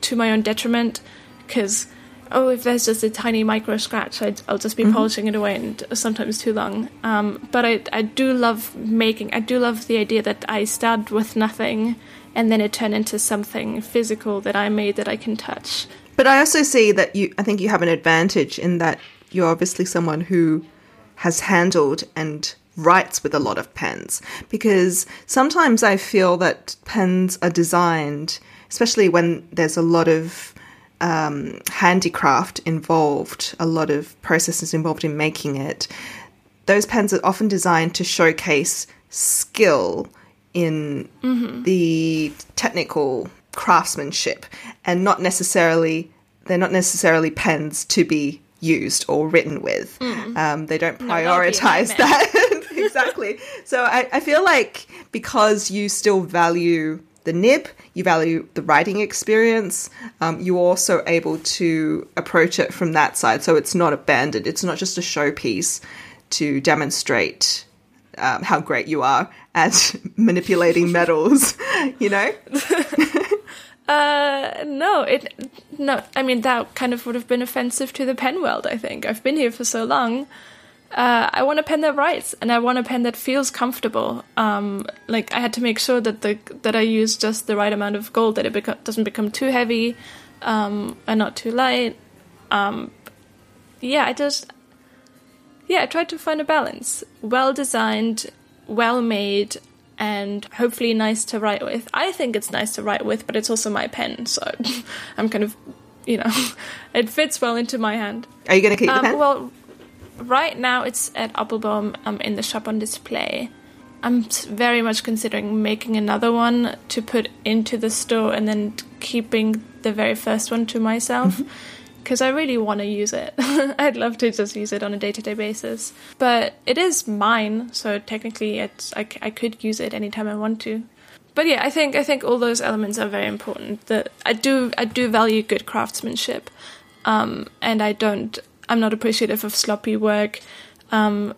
to my own detriment, because oh, if there's just a tiny micro scratch, i will just be mm-hmm. polishing it away, and sometimes too long. Um, but I, I do love making. I do love the idea that I start with nothing, and then it turned into something physical that I made that I can touch. But I also see that you. I think you have an advantage in that you're obviously someone who has handled and writes with a lot of pens because sometimes I feel that pens are designed, especially when there's a lot of um, handicraft involved, a lot of processes involved in making it. Those pens are often designed to showcase skill in mm-hmm. the technical craftsmanship and not necessarily they're not necessarily pens to be used or written with. Mm. Um, they don't prioritize no, that. exactly. So I, I feel like because you still value the nib, you value the writing experience, um, you're also able to approach it from that side. So it's not abandoned, it's not just a showpiece to demonstrate um, how great you are at manipulating metals, you know? Uh, no, it no. I mean that kind of would have been offensive to the pen world. I think I've been here for so long uh, I want a pen that writes, and I want a pen that feels comfortable. Um, like I had to make sure that the that I use just the right amount of gold, that it beco- doesn't become too heavy, um, and not too light. Um, yeah, I just yeah, I tried to find a balance. Well designed, well made, and hopefully nice to write with. I think it's nice to write with, but it's also my pen, so I'm kind of you know, it fits well into my hand. Are you going to keep the um, pen? Well right now it's at Appelboom um, in the shop on display. I'm very much considering making another one to put into the store and then keeping the very first one to myself because. I really want to use it. I'd love to just use it on a day to day basis. But it is mine, so technically it's, I, I could use it anytime I want to. But yeah, I think I think all those elements are very important. That I do I do value good craftsmanship, um, and I don't I'm not appreciative of sloppy work. Um,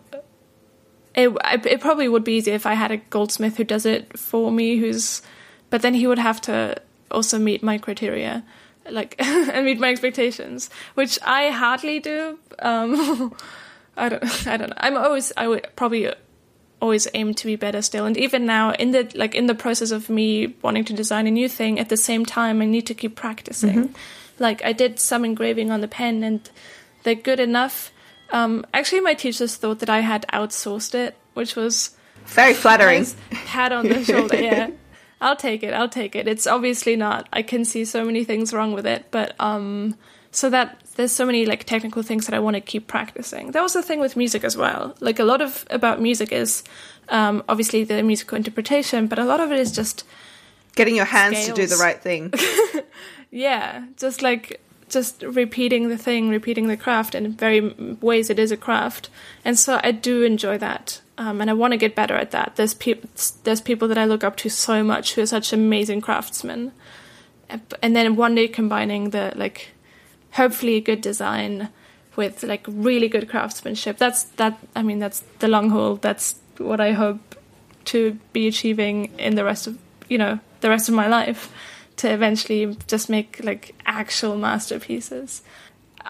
it it probably would be easier if I had a goldsmith who does it for me. Who's, but then he would have to also meet my criteria, like and meet my expectations, which I hardly do. Um, I don't. I don't know. I'm always. I would probably always aim to be better still and even now in the like in the process of me wanting to design a new thing at the same time i need to keep practicing mm-hmm. like i did some engraving on the pen and they're good enough. Um, actually, my teachers thought that I had outsourced it, which was very flattering. Nice pat on the shoulder. Yeah, I'll take it. I'll take it. It's obviously not. I can see so many things wrong with it, but um, so that there's so many like technical things that I want to keep practicing. That was the thing with music as well. Like a lot of about music is um, obviously the musical interpretation, but a lot of it is just getting your hands scales. to do the right thing. yeah, just like just repeating the thing, repeating the craft, and in very ways it is a craft. And so I do enjoy that, um, and I want to get better at that. There's people, there's people that I look up to so much who are such amazing craftsmen, and then one day combining the like, hopefully good design with like really good craftsmanship. That's that. I mean, that's the long haul. That's what I hope to be achieving in the rest of you know the rest of my life to eventually just make like actual masterpieces.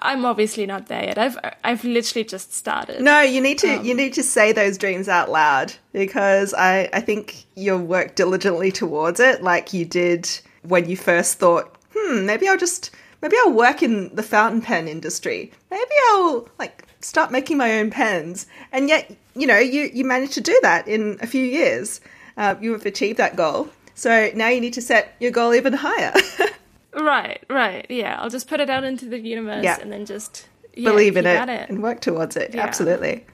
I'm obviously not there yet. I've I've literally just started. No, you need to um, you need to say those dreams out loud because I I think you'll work diligently towards it like you did when you first thought, "Hmm, maybe I'll just maybe I'll work in the fountain pen industry. Maybe I'll like start making my own pens." And yet, you know, you you managed to do that in a few years. Uh, you have achieved that goal. So now you need to set your goal even higher. right, right. Yeah, I'll just put it out into the universe yeah. and then just yeah, believe in it, it, and work towards it. Yeah. Absolutely.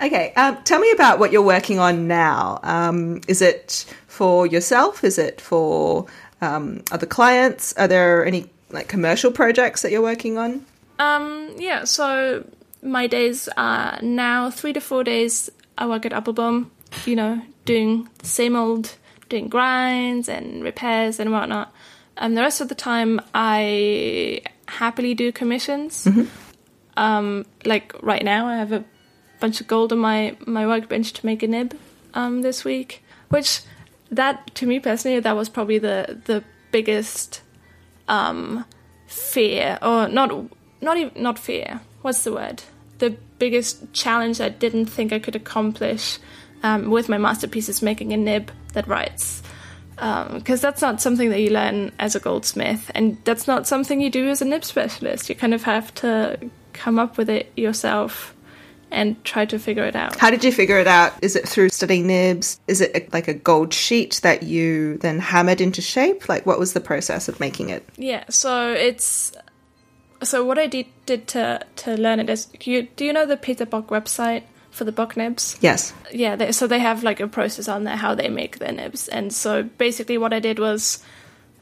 Okay, um, tell me about what you're working on now. Um, is it for yourself? Is it for um, other clients? Are there any like commercial projects that you're working on? Um, yeah, so my days are now three to four days. I work at Appelboom, you know, doing the same old doing grinds and repairs and whatnot. And the rest of the time, I happily do commissions. Mm-hmm. Um, like right now, I have a bunch of gold on my my workbench to make a nib um, this week, which that to me personally, that was probably the the biggest um, fear, or not not even not fear. What's the word? The biggest challenge I didn't think I could accomplish um, with my masterpiece is making a nib that writes. Because um, that's not something that you learn as a goldsmith, and that's not something you do as a nib specialist. You kind of have to come up with it yourself and try to figure it out. How did you figure it out? Is it through studying nibs? Is it a, like a gold sheet that you then hammered into shape? Like, what was the process of making it? Yeah, so it's so what I did, did to to learn it is you do you know the Peter Bock website? For the Bock nibs. Yes. Yeah, they, so they have like a process on there how they make their nibs, and so basically what I did was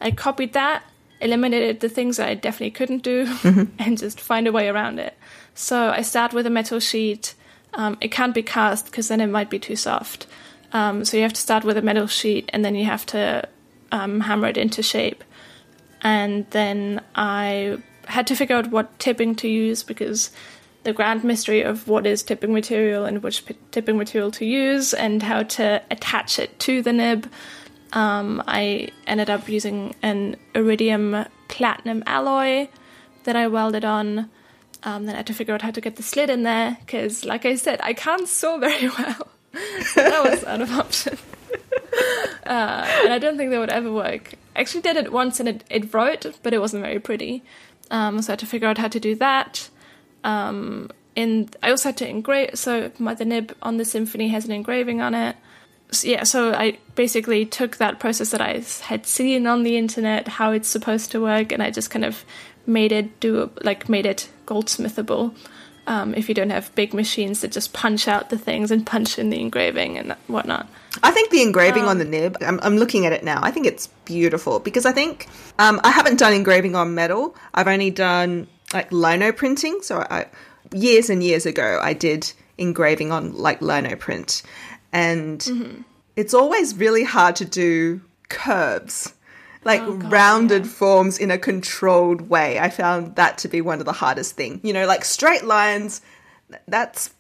I copied that, eliminated the things that I definitely couldn't do, mm-hmm. and just find a way around it. So I start with a metal sheet. Um, it can't be cast because then it might be too soft. Um, so you have to start with a metal sheet, and then you have to um, hammer it into shape. And then I had to figure out what tipping to use because the grand mystery of what is tipping material and which tipping material to use and how to attach it to the nib. Um, I ended up using an iridium platinum alloy that I welded on. Um, then I had to figure out how to get the slit in there because, like I said, I can't saw very well. so that was out of option. Uh, and I don't think that would ever work. I actually did it once and it, it wrote, but it wasn't very pretty. Um, so I had to figure out how to do that. Um, in I also had to engrave. So my, the nib on the symphony has an engraving on it. So, yeah, so I basically took that process that I had seen on the internet, how it's supposed to work, and I just kind of made it do like made it goldsmithable. Um, if you don't have big machines that just punch out the things and punch in the engraving and whatnot. I think the engraving um, on the nib, I'm, I'm, looking at it now, I think it's beautiful because I think um, I haven't done engraving on metal. I've only done like lino printing. So I years and years ago I did engraving on like lino print, and mm-hmm. it's always really hard to do curves. Like oh, God, rounded yeah. forms in a controlled way. I found that to be one of the hardest thing. You know, like straight lines, that's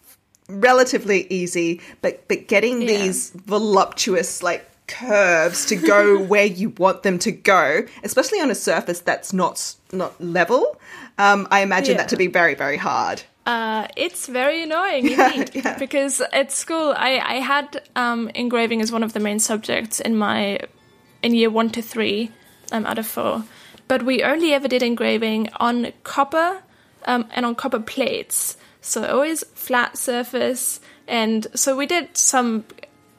relatively easy, but but getting yeah. these voluptuous like curves to go where you want them to go, especially on a surface that's not not level. Um, I imagine yeah. that to be very, very hard. Uh, it's very annoying yeah, yeah. because at school I, I had um, engraving as one of the main subjects in my in year one to three um, out of four, but we only ever did engraving on copper um, and on copper plates, so always flat surface. And so we did some.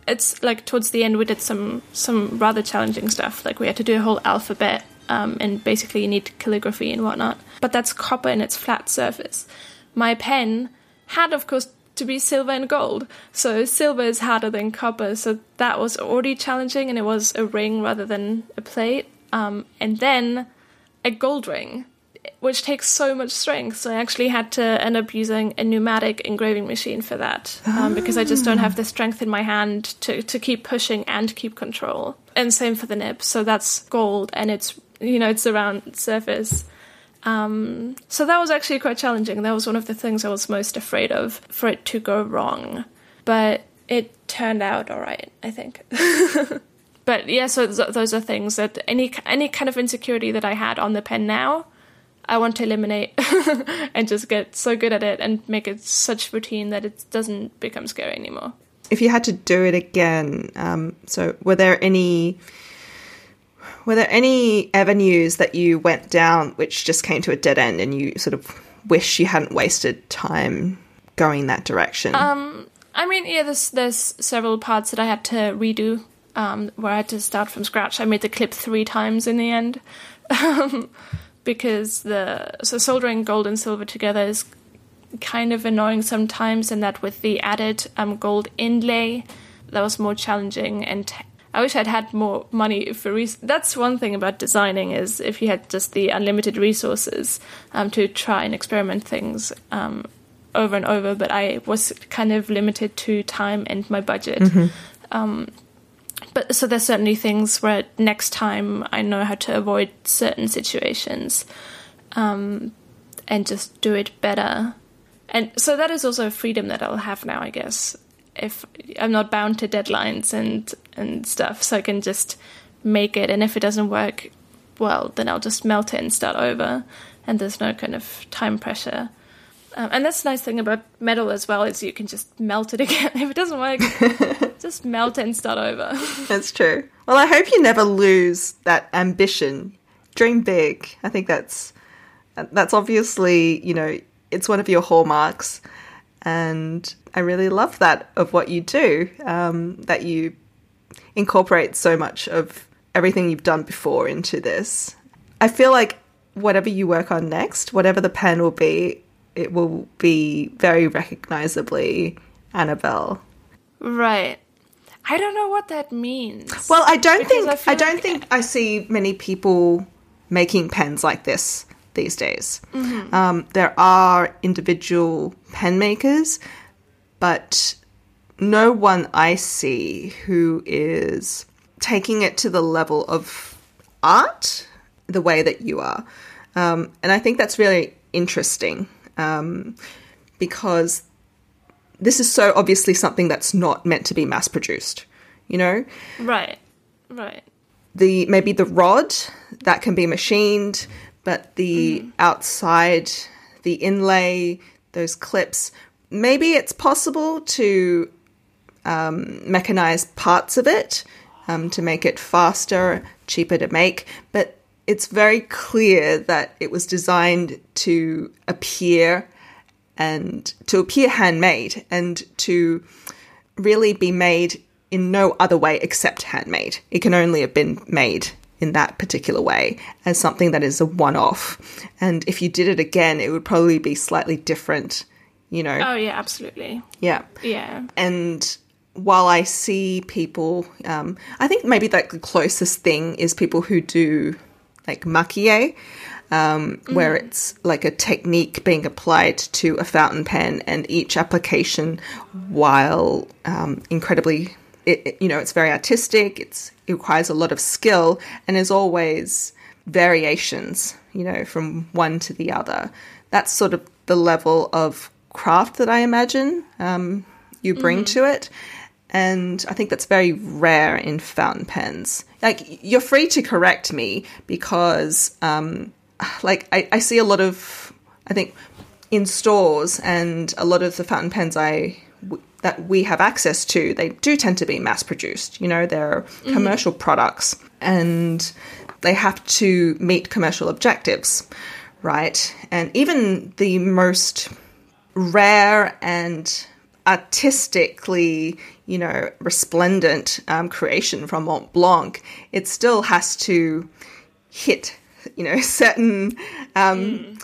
It's like towards the end we did some some rather challenging stuff. Like we had to do a whole alphabet um, and basically you need calligraphy and whatnot. But that's copper in its flat surface. My pen had, of course, to be silver and gold. So silver is harder than copper. So that was already challenging, and it was a ring rather than a plate. Um, and then a gold ring, which takes so much strength. So I actually had to end up using a pneumatic engraving machine for that um, because I just don't have the strength in my hand to, to keep pushing and keep control. And same for the nib. So that's gold, and it's you know, it's a round surface. Um, so that was actually quite challenging. That was one of the things I was most afraid of for it to go wrong. But it turned out all right, I think. but yeah, so th- those are things that any any kind of insecurity that I had on the pen now, I want to eliminate and just get so good at it and make it such routine that it doesn't become scary anymore. If you had to do it again, um, so were there any were there any avenues that you went down which just came to a dead end and you sort of wish you hadn't wasted time going that direction? Um, I mean, yeah, there's there's several parts that I had to redo um, where I had to start from scratch. I made the clip three times in the end um, because the so soldering gold and silver together is kind of annoying sometimes, and that with the added um, gold inlay, that was more challenging and I wish I'd had more money for. Res- That's one thing about designing is if you had just the unlimited resources um, to try and experiment things um, over and over. But I was kind of limited to time and my budget. Mm-hmm. But so there's certainly things where next time I know how to avoid certain situations um, and just do it better. And so that is also a freedom that I'll have now, I guess if I'm not bound to deadlines and and stuff, so I can just make it. And if it doesn't work, well, then I'll just melt it and start over, and there's no kind of time pressure. Um, and that's the nice thing about metal as well is you can just melt it again if it doesn't work. just melt it and start over. That's true. Well, I hope you never lose that ambition. Dream big. I think that's that's obviously you know it's one of your hallmarks, and I really love that of what you do. Um, that you incorporate so much of everything you've done before into this. I feel like whatever you work on next, whatever the pen will be, it will be very recognizably Anabelle. Right. I don't know what that means. Well, I don't think I I, don't like- think I see many people making pens like this these days. Um, there are individual pen makers, but no one I see who is taking it to the level of art the way that you are. Um, and I think that's really interesting um, because this is so obviously something that's not meant to be mass produced. You know, Right. Right. the maybe the rod that can be machined, but the outside, the inlay, those clips, maybe it's possible to um, mechanize parts of it um, to make it faster, cheaper to make, but it's very clear that it was designed to appear and to appear handmade and to really be made in no other way except handmade. It can only have been made in that particular way as something that is a one off. And if you did it again, it would probably be slightly different, you know? Oh yeah, absolutely. Yeah. Yeah. And while I see people, um, I think maybe like the closest thing is people who do like maki-e, um, where it's like a technique being applied to a fountain pen, and each application, while um, incredibly, it, it- you know, it's very artistic. It's it requires a lot of skill, and there's always variations, you know, from one to the other. That's sort of the level of craft that I imagine um, you bring to it. And I think that's very rare in fountain pens. Like, you're free to correct me because, um, like, I, I see a lot of, I think, in stores and a lot of the fountain pens I w- that we have access to, they do tend to be mass produced. You know, they're commercial products and they have to meet commercial objectives, right? And even the most rare and artistically, you know, resplendent um, creation from Montblanc, it still has to hit, you know, certain um,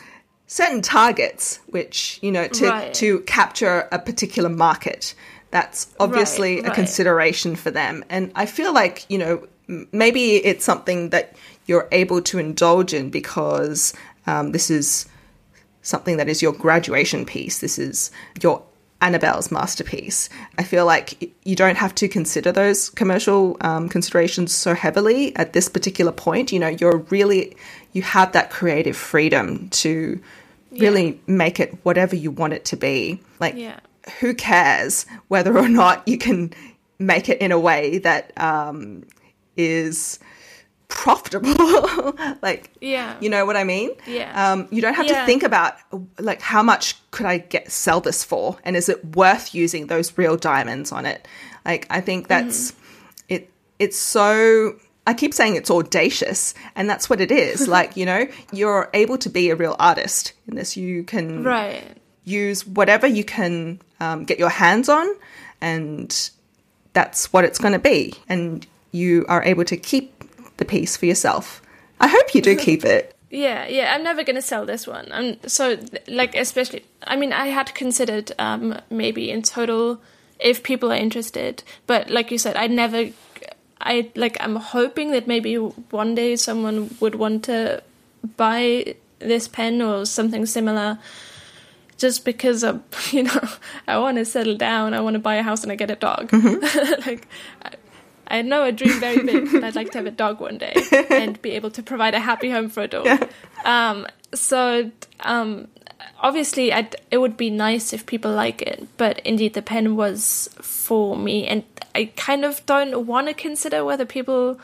certain targets, which you know, to Right. to capture a particular market. That's obviously Right, a right. consideration for them, and I feel like you know maybe it's something that you're able to indulge in because um, this is something that is your graduation piece. This is your Anabelle's masterpiece. I feel like you don't have to consider those commercial um, considerations so heavily at this particular point. You know, you're really, you have that creative freedom to really make it whatever you want it to be. Like, Yeah. who cares whether or not you can make it in a way that um, is profitable? like, Yeah. you know what I mean? Yeah. Um, you don't have Yeah. to think about like how much could I get sell this for, and is it worth using those real diamonds on it? Like I think that's it. It's so. I keep saying it's audacious, and that's what it is. like you know, you're able to be a real artist in this. You can Right. use whatever you can um, get your hands on, and that's what it's going to be. And you are able to keep the piece for yourself. I hope you do keep it. Yeah, yeah, I'm never gonna sell this one. I'm so like especially. I mean, I had considered um maybe in total if people are interested, but like you said, I never. I like. I'm hoping that maybe one day someone would want to buy this pen or something similar. Just because of you know, I want to settle down. I want to buy a house and I get a dog. like, I, know I dream very big, but I'd like to have a dog one day and be able to provide a happy home for a dog. Um, so um, obviously, I'd, it would be nice if people like it, but indeed, the pen was for me, and I kind of don't want to consider whether people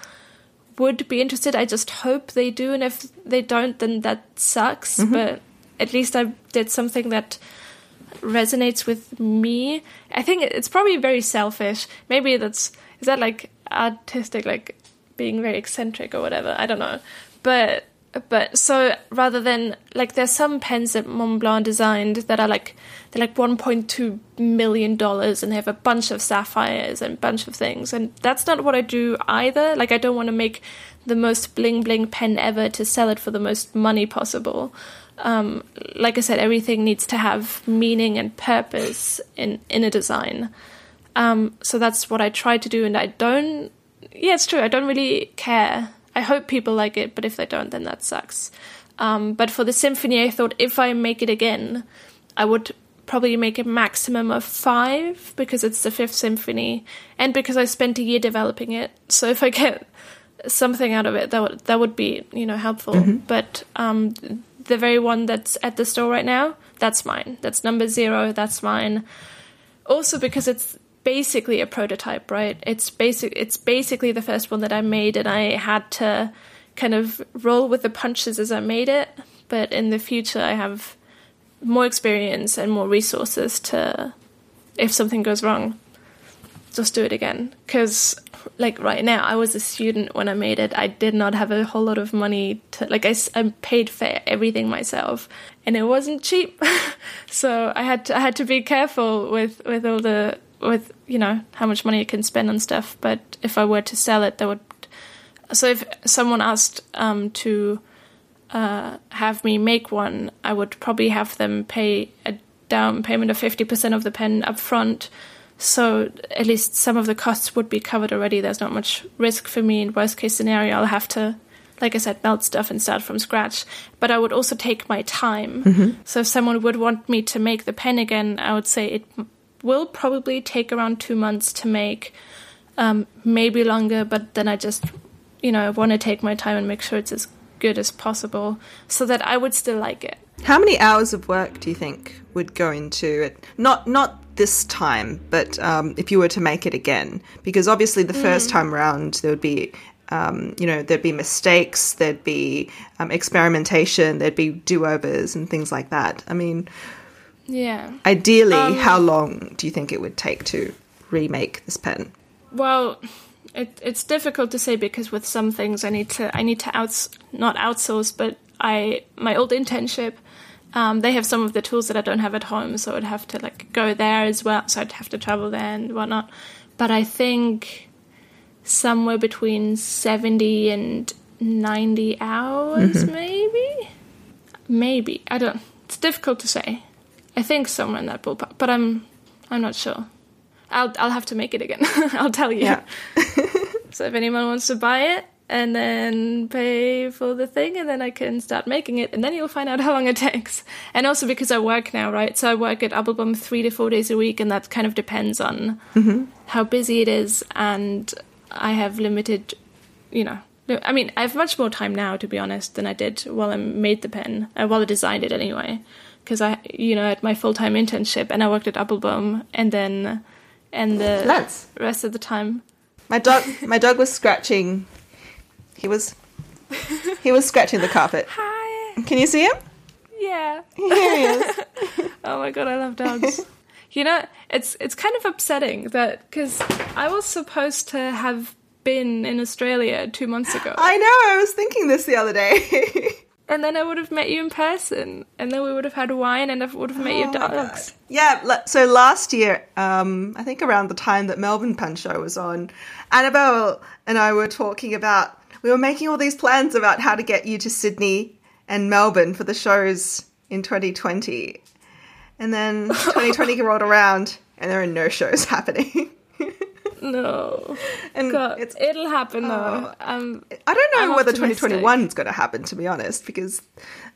would be interested. I just hope they do, and if they don't, then that sucks. Mm-hmm. But at least I did something that resonates with me. I think it's probably very selfish. Maybe that's is that like artistic, like being very eccentric or whatever. I don't know, but but so rather than like there's some pens that Montblanc designed that are like they're like 1.2 million dollars and they have a bunch of sapphires and bunch of things. And that's not what I do either. Like I don't want to make the most bling bling pen ever to sell it for the most money possible. Um, like I said everything needs to have meaning and purpose in in a design um, so that's what I try to do and I don't yeah it's true I don't really care I hope people like it, but if they don't, then that sucks. Um, but for the symphony, I thought if I make it again, I would probably make a maximum of five because it's the fifth symphony, and because I spent a year developing it. So if I get something out of it, that would that would be you know helpful. But um, the very one that's at the store right now, that's mine. That's number zero. That's mine. Also because it's basically a prototype, right? It's basic. It's basically the first one that I made, and I had to kind of roll with the punches as I made it. But in the future, I have more experience and more resources to, if something goes wrong, just do it again. Because, like right now, I was a student when I made it. I did not have a whole lot of money to like. I paid for everything myself, and it wasn't cheap. so I had to, I had to be careful with with all the with you know how much money you can spend on stuff. But if I were to sell it, that would. So if someone asked um, to uh, have me make one, I would probably have them pay a down payment of fifty percent of the pen up front. So at least some of the costs would be covered already. There's not much risk for me. In worst case scenario, I'll have to, like I said, melt stuff and start from scratch. But I would also take my time. So if someone would want me to make the pen again, I would say it will probably take around two months to make, um, maybe longer. But then I just, you know, I want to take my time and make sure it's as good as possible, so that I would still like it. How many hours of work do you think would go into it? Not not this time, but um, if you were to make it again, because obviously the first time around there would be. Um, you know, there'd be mistakes, there'd be um, experimentation, there'd be do overs and things like that. I mean, Yeah. ideally, how long do you think it would take to remake this pen? Well, it, it's difficult to say because with some things I need to I need to outs not outsource, but I my old internship. Um, they have some of the tools that I don't have at home, so I'd have to like go there as well. So I'd have to travel there and whatnot. But I think somewhere between seventy and ninety hours, maybe. Maybe I don't. It's difficult to say. I think somewhere in that ballpark, but I'm I'm not sure. I'll I'll have to make it again. I'll tell you. Yeah. So if anyone wants to buy it and then pay for the thing and then I can start making it and then you'll find out how long it takes. And also because I work now, right? So I work at Appelboom three to four days a week and that kind of depends on how busy it is and I have limited you know I mean, I have much more time now, to be honest, than I did while I made the pen, uh, while I designed it anyway. Because I, you know, had my full time internship and I worked at Appelboom, and then, and the Lance. rest of the time, My dog, my dog was scratching. He was, he was scratching the carpet. hi, Can you see him? yeah. Here he is. Oh my god, I love dogs. you know, it's it's kind of upsetting that because I was supposed to have been in Australia two months ago, I know. I was thinking this the other day. and then I would have met you in person, and then we would have had wine, and I would have met Oh your dogs. Yeah, so last year, um, I think around the time that Melbourne Pen Show was on, Anabelle and I were talking about, we were making all these plans about how to get you to Sydney and Melbourne for the shows in 2020. And then 2020 rolled around and there are no shows happening. No, and God, it's, it'll happen though. Oh. Um, I don't know I'm whether optimistic. 2021 is going to happen, to be honest, because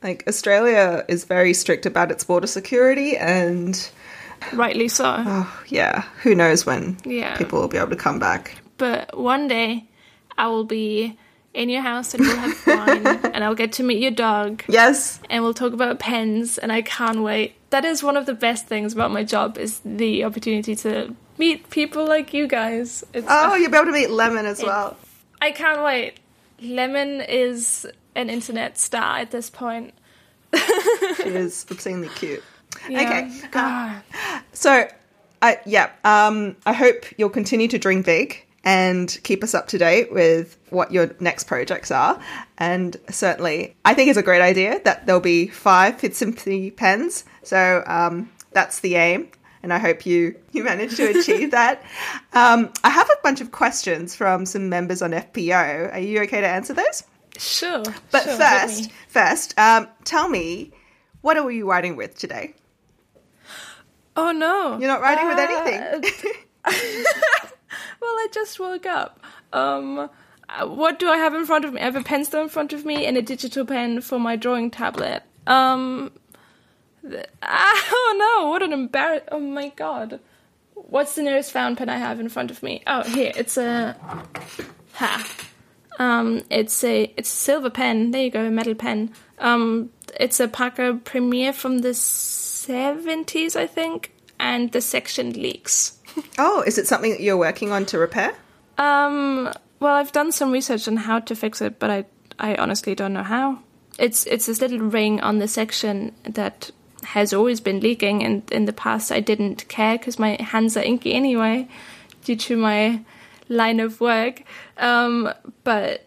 like Australia is very strict about its border security and rightly so. oh, yeah, who knows when Yeah. people will be able to come back. But one day, I will be in your house, and we'll have wine, and I'll get to meet your dog. Yes. and we'll talk about pens and I can't wait. That is one of the best things about my job is the opportunity to meet people like you guys. It's, Oh, you'll be able to meet Lemon as well. I can't wait. Lemon is an internet star at this point. she is obscenely cute. Yeah. Okay. God. So, I yeah, um, I hope you'll continue to dream big and keep us up to date with what your next projects are. And certainly, I think it's a great idea that there'll be five Fit Symphony pens. So um, that's the aim. And I hope you, you manage to achieve that. Um, I have a bunch of questions from some members on FPO. Are you okay to answer those? Sure. But sure, first, first, um, tell me, what are you writing with today? Oh no. You're not writing with Uh, anything. Well, I just woke up. Um, what do I have in front of me? I have a pencil in front of me and a digital pen for my drawing tablet. Um, oh no! What an embarrass! Oh my god! What's the nearest fountain pen I have in front of me? Oh, here it's a ha. Um, it's a it's a silver pen. There you go, a metal pen. Um, it's a Parker Premier from the seventies, I think, and the section leaks. oh, is it something that you're working on to repair? Um, well, I've done some research on how to fix it, but I I honestly don't know how. It's it's this little ring on the section that has always been leaking, and in the past I didn't care because my hands are inky anyway, due to my line of work. Um, but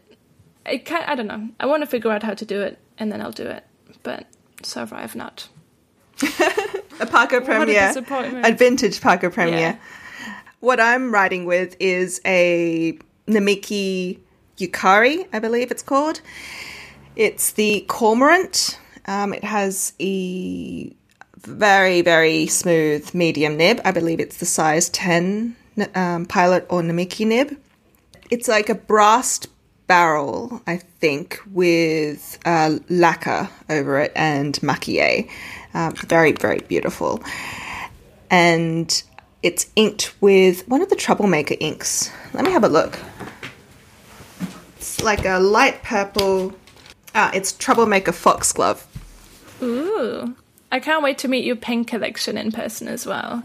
I can I don't know. I want to figure out how to do it, and then I'll do it. But so far I've not. A Parker What a Premier, a vintage Parker Premier. Yeah. What I'm writing with is a Namiki Yukari, I believe it's called. It's the Cormorant. Um, it has a very, very smooth medium nib. I believe it's the size 10 um, pilot or Namiki nib. It's like a brassed barrel, I think, with uh, lacquer over it and maki-e. Um, very, very beautiful. And it's inked with one of the Troublemaker inks. Let me have a look. It's like a light purple. Ah, it's Troublemaker Foxglove. Ooh. I can't wait to meet your pen collection in person as well.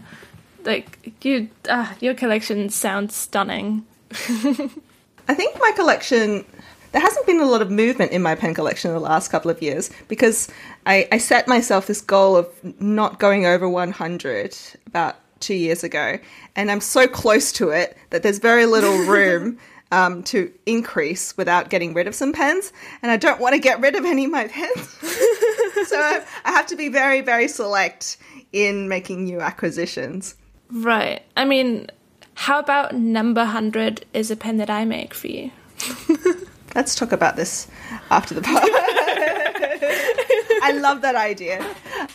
Like you uh, your collection sounds stunning. I think my collection. There hasn't been a lot of movement in my pen collection in the last couple of years because I, I set myself this goal of not going over 100 about two years ago, and I'm so close to it that there's very little room um, to increase without getting rid of some pens, and I don't want to get rid of any of my pens. so I, I have to be very, very select in making new acquisitions. Right. I mean, how about number 100 is a pen that I make for you? Let's talk about this after the pod. I love that idea.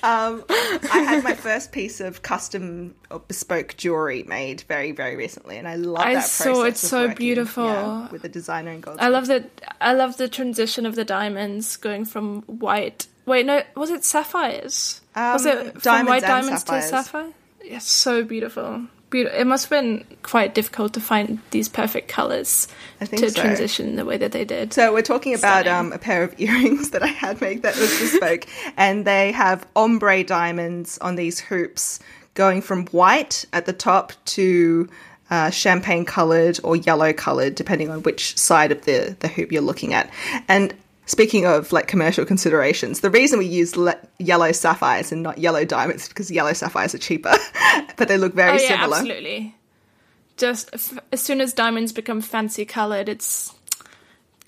Um, I had my first piece of custom or bespoke jewelry made very, very recently, and I love that. I that saw it's so working, beautiful. yeah, with the designer and gold. I love that I love the transition of the diamonds going from white. Wait, no, was it sapphires? was Um, it from diamonds white diamonds sapphires. to sapphire? Yes, so beautiful. Beautiful. It must have been quite difficult to find these perfect colors to so. transition the way that they did. So we're talking about um, a pair of earrings that I had made that was bespoke, and they have ombre diamonds on these hoops, going from white at the top to uh, champagne colored or yellow colored, depending on which side of the the hoop you're looking at. And speaking of like commercial considerations, the reason we use le- yellow sapphires and not yellow diamonds is because yellow sapphires are cheaper, but they look very oh yeah, similar. absolutely. Just f- as soon as diamonds become fancy colored, it's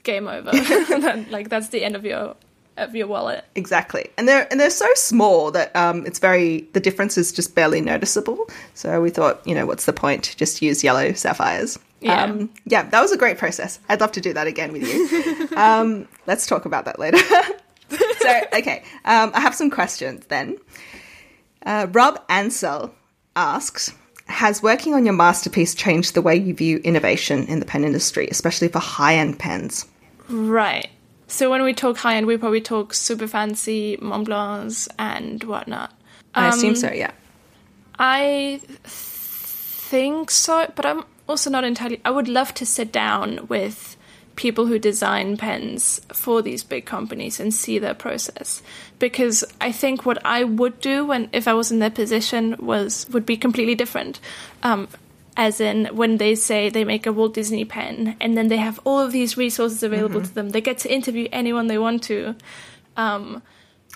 game over. like that's the end of your of your wallet. Exactly, and they're and they're so small that um, it's very the difference is just barely noticeable. So we thought, you know, what's the point? Just use yellow sapphires. Yeah. um, yeah, that was a great process. I'd love to do that again with you. um, let's talk about that later. so, okay, um, I have some questions then. Uh, Rob Ansell asks. Has working on your masterpiece changed the way you view innovation in the pen industry, especially for high end pens? Right. So when we talk high end, we probably talk super fancy Montblancs and whatnot. I assume Um, so, yeah. I think so, but I'm also not entirely. I would love to sit down with people who design pens for these big companies and see their process because I think what I would do when if I was in their position was would be completely different. Um, as in when they say they make a Walt Disney pen and then they have all of these resources available Mm-hmm. to them. They get to interview anyone they want to. Um,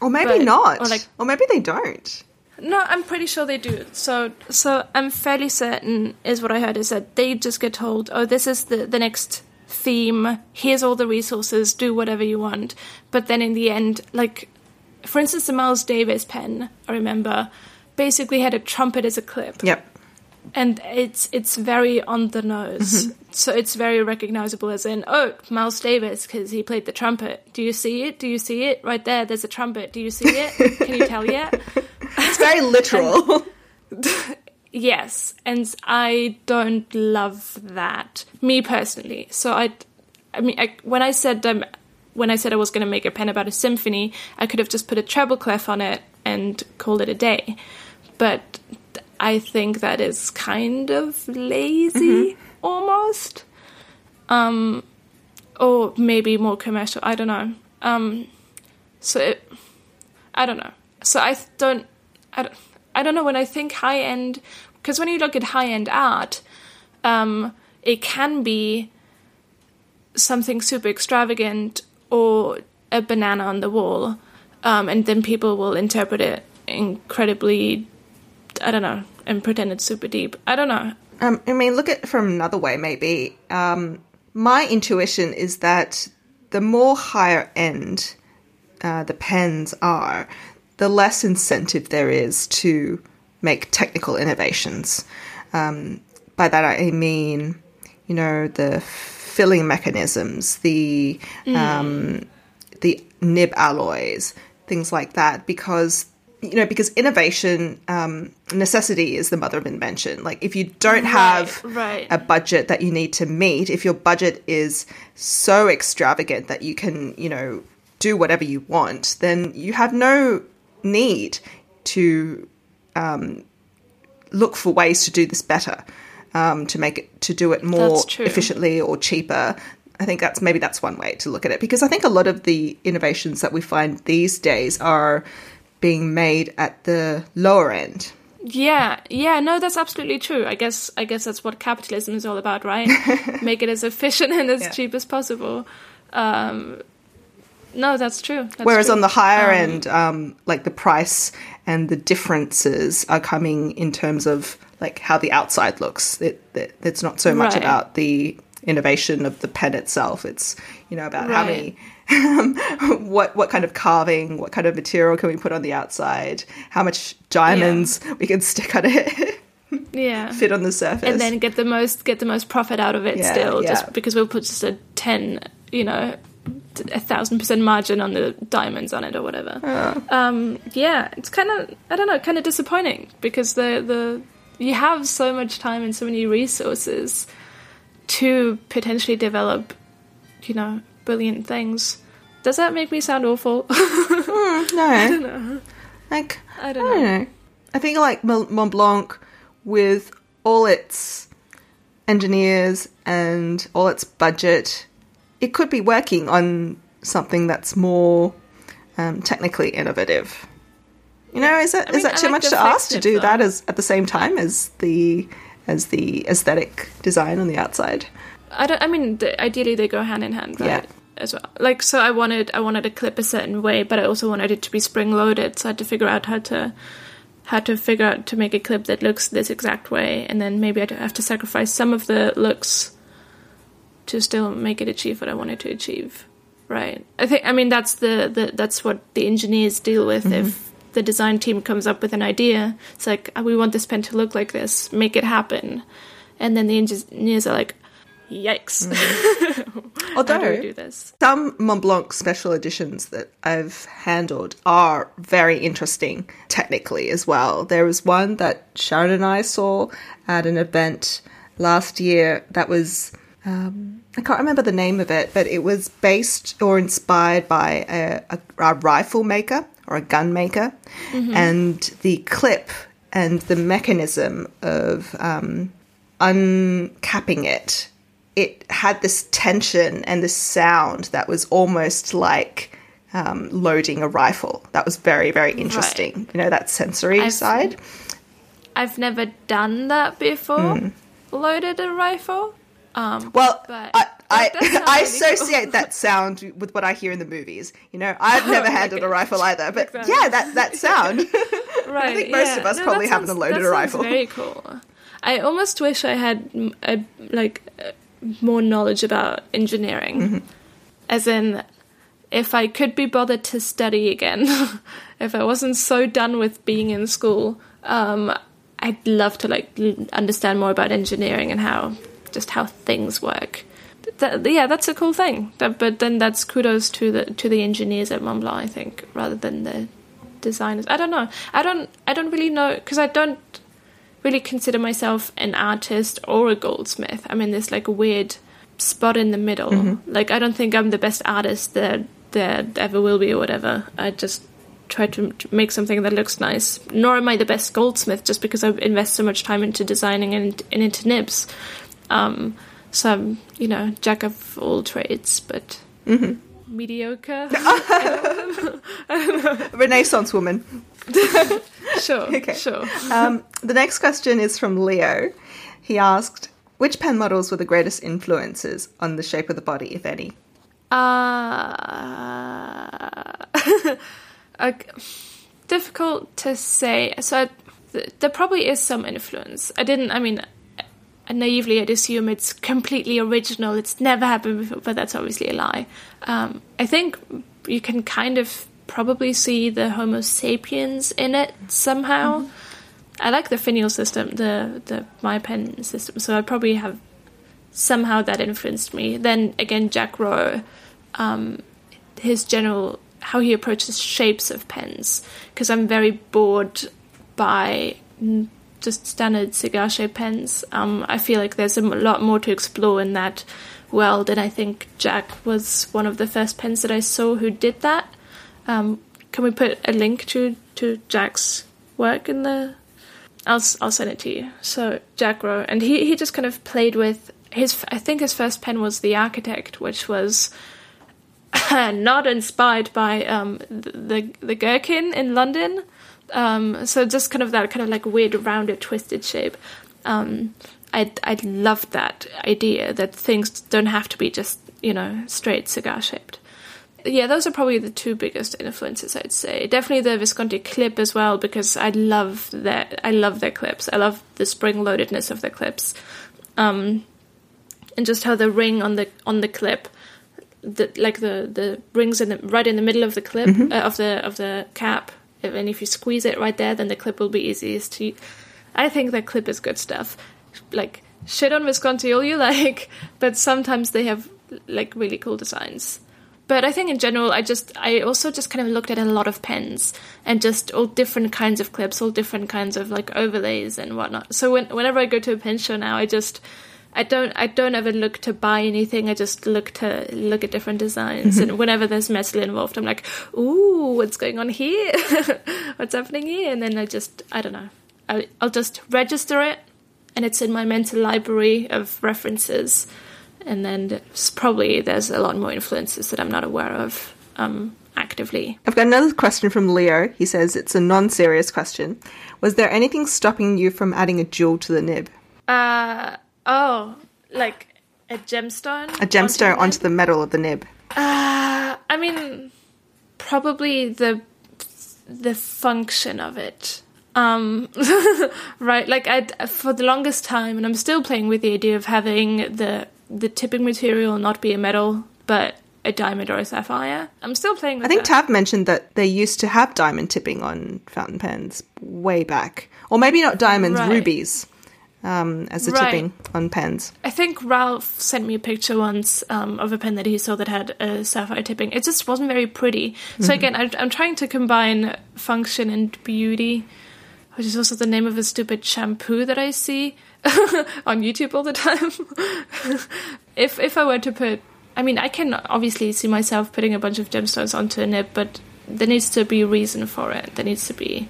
Or maybe But- not. or like- or maybe they don't. No, I'm pretty sure they do. So, so I'm fairly certain is what I heard is that they just get told, "Oh, this is the the next theme. Here's all the resources. Do whatever you want." But then in the end, like for instance, the Miles Davis pen, I remember, basically had a trumpet as a clip, Yep. and it's it's very on the nose. Mm-hmm. So it's very recognizable as in, oh, Miles Davis because he played the trumpet. Do you see it? Do you see it right there? There's a trumpet. Do you see it? Can you tell yet? It's very literal. Yes, and I don't love that. Me personally. So I, I mean, I, when I said um, when I said I was going to make a pen about a symphony, I could have just put a treble clef on it and called it a day. But I think that is kind of lazy, almost. Um, or maybe more commercial. I don't know. Um, so it, I don't know. So I don't. I don't. I don't know when I think high end, because when you look at high end art, um, it can be something super extravagant or a banana on the wall, um, and then people will interpret it incredibly. I don't know, and pretend it's super deep. I don't know. Um, I mean, look at it from another way, maybe. Um, my intuition is that the more higher end uh, the pens are, the less incentive there is to make technical innovations. Um, by that I mean, you know, the filling mechanisms, the um, the nib alloys, things like that, because you know, because innovation, um, necessity is the mother of invention. Like, if you don't have right. a budget that you need to meet, if your budget is so extravagant that you can, you know, do whatever you want, then you have no need to um, look for ways to do this better, um, to make it to do it more efficiently or cheaper. I think that's maybe that's one way to look at it because I think a lot of the innovations that we find these days are being made at the lower end. Yeah, yeah, no, that's absolutely true. I guess I guess that's what capitalism is all about, right? Make it as efficient and as Yeah. cheap as possible. Um, no, that's true. That's Whereas true. on the higher Um, end, um, like the price and the differences are coming in terms of like how the outside looks. It, it, it's not so much Right. about the innovation of the pen itself. It's you know about how many, what what kind of carving, what kind of material can we put on the outside, how much diamonds we can stick on it, yeah, fit on the surface, and then get the most get the most profit out of it Yeah, still, yeah. just because we'll put just a ten, you know, a thousand percent margin on the diamonds on it or whatever. Um, yeah, it's kind of I don't know, kind of disappointing because the the you have so much time and so many resources to potentially develop, you know, brilliant things. Does that make me sound awful? no, like I I don't don't know. know. I think like Montblanc, with all its engineers and all its budget, it could be working on something that's more um, technically innovative. You know, is that I is mean, that too like much to ask to do that as at the same time as the as the aesthetic design on the outside? I don't. I mean, the, ideally they go hand in hand, right? Yeah. As well. Like, so I wanted I wanted a clip a certain way, but I also wanted it to be spring loaded. So I had to figure out how to how to figure out to make a clip that looks this exact way, and then maybe I'd have to sacrifice some of the looks to still make it achieve what I wanted to achieve. Right. I think. I mean, that's the, the that's what the engineers deal with. Mm-hmm. If the design team comes up with an idea, it's like "Oh, we want this pen to look like this, make it happen, and then the engineers are like, "Yikes! Mm-hmm. Do we Although do this?" Some Montblanc special editions that I've handled are very interesting technically as well. There was one that Sharon and I saw at an event last year that was. Um, I can't remember the name of it, but it was based or inspired by a, a, a rifle maker or a gun maker, and the clip and the mechanism of um, uncapping it, it had this tension and this sound that was almost like um, loading a rifle. That was very, very interesting. You know, that sensory I've- side. I've never done that before. loaded a rifle. Um, Well, but I I, that I associate cool. that sound with what I hear in the movies. You know, I've never handled a rifle either, but Exactly. yeah, that that sound. right. think most yeah. of us No, probably haven't loaded a rifle. Very cool. I almost wish I had a, like more knowledge about engineering, Mm-hmm. as in if I could be bothered to study again, if I wasn't so done with being in school, um, I'd love to like understand more about engineering and how just how things work. That, yeah, that's a cool thing. That, but then that's kudos to the to the engineers at Montblanc, I think, rather than the designers. I don't know. I don't. I don't really know because I don't really consider myself an artist or a goldsmith. I'm in this like weird spot in the middle. Mm-hmm. Like I don't think I'm the best artist that there ever will be or whatever. I just try to to make something that looks nice. Nor am I the best goldsmith just because I invest so much time into designing and, and into nibs. Um, so I'm, you know, jack of all trades, but mediocre. Renaissance woman. sure, Okay. sure. Um, the next question is from Leo. He asked, which pen models were the greatest influences on the shape of the body, if any? Uh, difficult to say. So I, th- there probably is some influence. I didn't. I mean, naively, I'd assume it's completely original. It's never happened before, but that's obviously a lie. Um, I think you can kind of probably see the Homo sapiens in it somehow. I like the finial system, the the my pen system. So I probably have somehow that influenced me. Then again, Jack Row, um, his general how he approaches shapes of pens, because I'm very bored by mm, just standard cigar shaped pens. Um, I feel like there's a lot more to explore in that world, and I think Jack was one of the first pens that I saw who did that. Um, can we put a link to to Jack's work in the I'll I'll send it to you. So Jack Row, and he he just kind of played with his. I think his first pen was the Architect, which was not inspired by um, the the gherkin in London. Um, so just kind of that kind of like weird rounded twisted shape. Um, I I loved that idea that things don't have to be just you know straight cigar shaped. Yeah, those are probably the two biggest influences I'd say. Definitely the Visconti clip as well because I love that. I love their clips. I love the spring loadedness of the clips, um, and just how the ring on the on the clip, the like the the rings in the right in the middle of the clip uh, of the of the cap. And if you squeeze it right there, then the clip will be easiest to. I think that clip is good stuff. Like shit on Visconti all you like, but sometimes they have like really cool designs. But I think in general, I just I also just kind of looked at a lot of pens and just all different kinds of clips, all different kinds of like overlays and whatnot. So when, whenever I go to a pen show now, I just I don't I don't ever look to buy anything. I just look to look at different designs. And whenever there's metal involved, I'm like, ooh, what's going on here? what's happening here? And then I just I don't know. I, I'll just register it, and it's in my mental library of references and then there's probably there's a lot more influences that I'm not aware of um, actively. I've got another question from Leo. He says it's a non serious question. Was there anything stopping you from adding a jewel to the nib? Uh oh, like a gemstone. A gemstone onto onto the metal of the nib. Uh, I mean, probably the the function of it. Um, right, like I for the longest time, and I'm still playing with the idea of having the the tipping material not be a metal, but a diamond or a sapphire. I'm still playing with I think that. Tav mentioned that they used to have diamond tipping on fountain pens way back. Or maybe not diamonds, Right. rubies um, as the Right. tipping on pens. I think Ralph sent me a picture once um, of a pen that he saw that had a sapphire tipping. It just wasn't very pretty. So again, I, I'm trying to combine function and beauty, which is also the name of a stupid shampoo that I see on YouTube all the time. if if I were to put, I mean, I can obviously see myself putting a bunch of gemstones onto a nib, but there needs to be a reason for it. There needs to be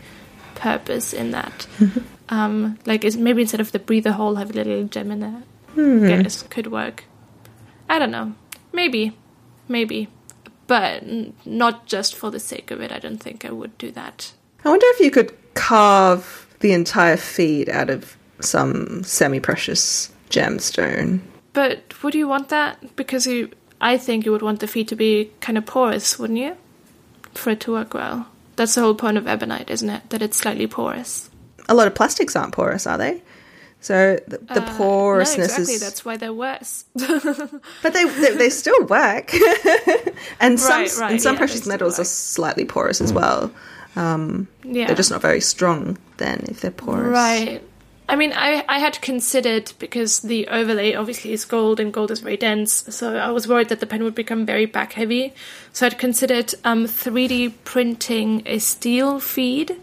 purpose in that. um, like is maybe instead of the breather hole, have a little gem in there. Guess could work. I don't know. Maybe, maybe, but n- not just for the sake of it. I don't think I would do that. I wonder if you could carve the entire feed out of some semi precious gemstone. But would you want that? Because you, I think you would want the feed to be kind of porous, wouldn't you? For it to work well. That's the whole point of ebonite, isn't it? That it's slightly porous. A lot of plastics aren't porous, are they? So the, the Uh, porousness no, exactly. is. That's why they're worse. But they, they they still work, and some Right, right, and some yeah, precious metals are slightly porous as well. Um, yeah. They're just not very strong then if they're porous. Right. I mean, I, I had considered because the overlay obviously is gold and gold is very dense, so I was worried that the pen would become very back heavy. So I'd considered um, 3D printing a steel feed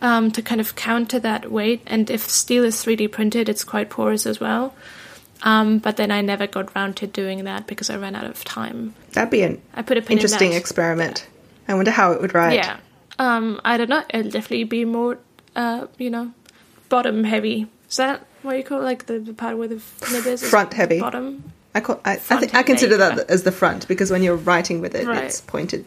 um, to kind of counter that weight. And if steel is 3D printed, it's quite porous as well. Um, but then I never got round to doing that because I ran out of time. That'd be an I put a interesting experiment. I wonder how it would ride. Yeah. Um, I don't know. It'll definitely be more, uh, you know, bottom heavy. Is that what you call it? like the, the part where the nib is? Front heavy. Bottom. I, call, I, I, think, I consider that as the front because when you're writing with it, Right. it's pointed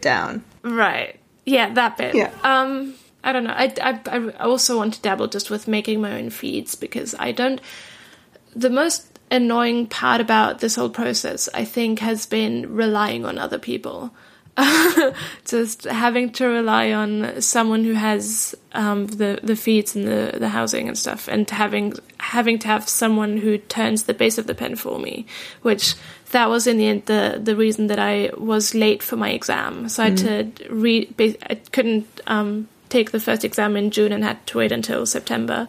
down. Right. Yeah, that bit. Yeah. Um, I don't know. I, I, I also want to dabble just with making my own feeds because I don't. The most annoying part about this whole process, I think, has been relying on other people. just having to rely on someone who has um, the the feeds and the, the housing and stuff, and having having to have someone who turns the base of the pen for me, which that was in the end the the reason that I was late for my exam. So I had to re ba- I couldn't um, take the first exam in June and had to wait until September.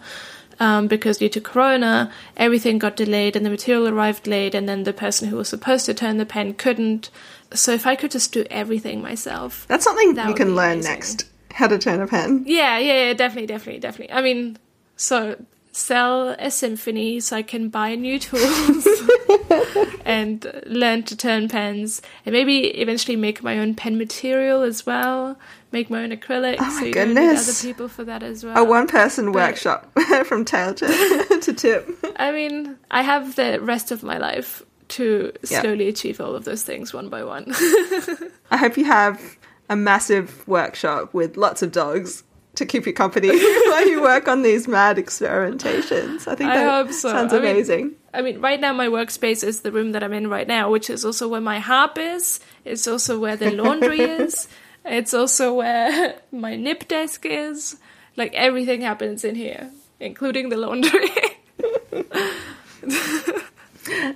Um, because due to Corona, everything got delayed and the material arrived late, and then the person who was supposed to turn the pen couldn't. So if I could just do everything myself, That's something That you can learn amazing. next. How to turn a pen. yeah, yeah, yeah, definitely, definitely, definitely. I mean, so sell a symphony so I can buy new tools and learn to turn pens, and maybe eventually make my own pen material as well. Make my own acrylic. Oh my so you don't need goodness. other people for that as well. A one person workshop from tail to, to tip. I mean, I have the rest of my life to slowly achieve all of those things one by one. I hope you have a massive workshop with lots of dogs to keep you company while you work on these mad experimentations. I think that so. sounds I mean- amazing. I mean, right now my workspace is the room that I'm in right now, which is also where my harp is. It's also where the laundry is. It's also where my nib desk is. Like everything happens in here, including the laundry.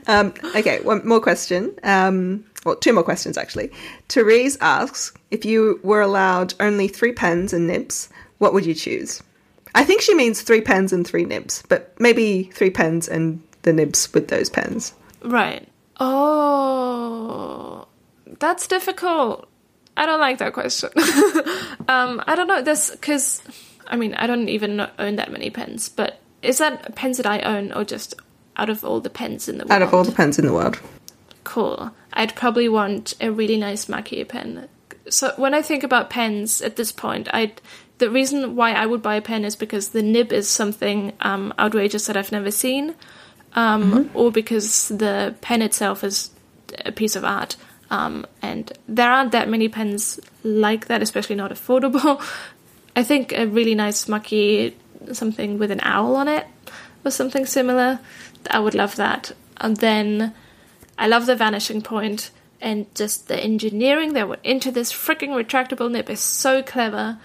Um, okay, one more question. Um, well, two more questions actually. Therese asks if you were allowed only three pens and nibs, what would you choose? I think she means three pens and three nibs, but maybe three pens and the nibs with those pens. right. Oh, that's difficult. I don't like that question. um, I don't know this because, I mean, I don't even own that many pens. But is that pens that I own, or just out of all the pens in the world? Out of all the pens in the world. Cool. I'd probably want a really nice maki-e pen. So when I think about pens at this point, I the reason why I would buy a pen is because the nib is something um, outrageous that I've never seen, um, or because the pen itself is a piece of art. Um, and there aren't that many pens like that, especially not affordable. I think a really nice maki-e, something with an owl on it, or something similar. I would love that. And then I love the vanishing point and just the engineering that went into this freaking retractable nib is so clever.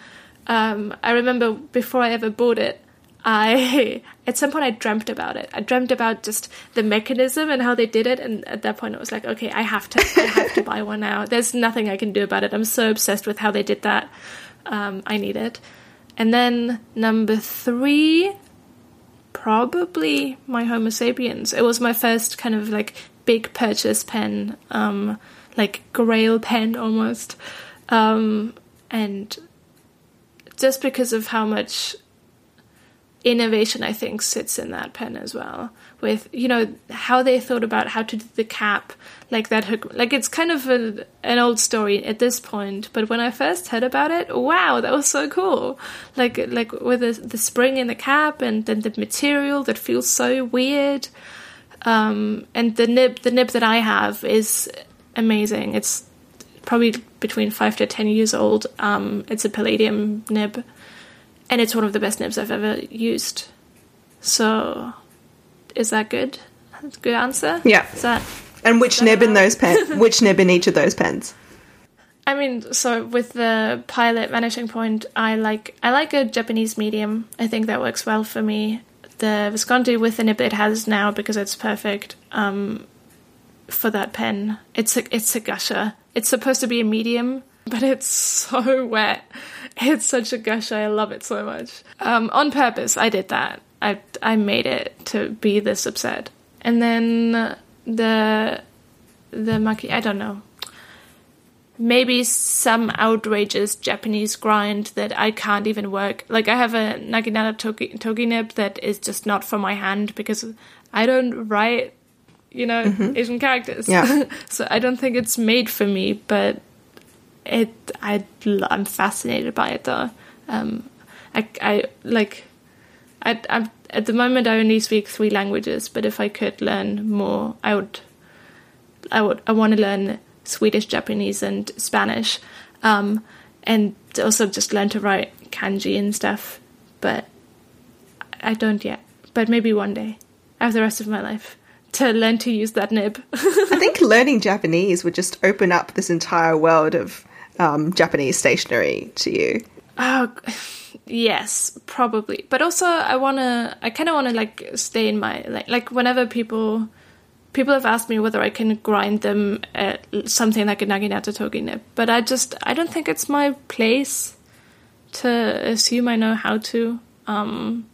Um, I remember before I ever bought it, I at some point I dreamt about it. I dreamt about just the mechanism and how they did it, and at that point it was like, okay, I have to, I have to buy one now. There's nothing I can do about it. I'm so obsessed with how they did that. Um, I need it. And then number three, probably my Homo sapiens. It was my first kind of like big purchase pen, um, like grail pen almost. Um, and just because of how much innovation I think sits in that pen as well. With you know how they thought about how to do the cap, like that hook. Like it's kind of a, an old story at this point, but when I first heard about it, wow, that was so cool. Like like with the, the spring in the cap and then the material that feels so weird. Um, and the nib the nib that I have is amazing. It's probably between five to ten years old. Um, it's a palladium nib, and it's one of the best nibs I've ever used. So, is that good? That's a good answer. Yeah. Is that? And which nib in those pens? which nib in each of those pens? I mean, so with the pilot vanishing point, I like I like a Japanese medium. I think that works well for me. The Visconti with the nib it has now because it's perfect um, for that pen. It's a it's a gusher. It's supposed to be a medium, but it's so wet. It's such a gusher. I love it so much. Um, on purpose, I did that. I I made it to be this upset. And then the the maki. I don't know maybe some outrageous Japanese grind that I can't even work. Like I have a Naginata togi, togi nib that is just not for my hand because I don't write, you know, mm-hmm. Asian characters. Yeah. so I don't think it's made for me, but it I I'm fascinated by it though. Um, I I like I I'm at the moment I only speak three languages, but if I could learn more, I would I would I want to learn Swedish, Japanese, and Spanish, um, and also just learn to write kanji and stuff. But I don't yet. But maybe one day. I have the rest of my life to learn to use that nib. I think learning Japanese would just open up this entire world of um, Japanese stationery to you. Oh, yes, probably. But also, I wanna. I kind of want to like stay in my like like whenever people people have asked me whether I can grind them at something like a Naginata nib, but I just I don't think it's my place to assume I know how to. Um,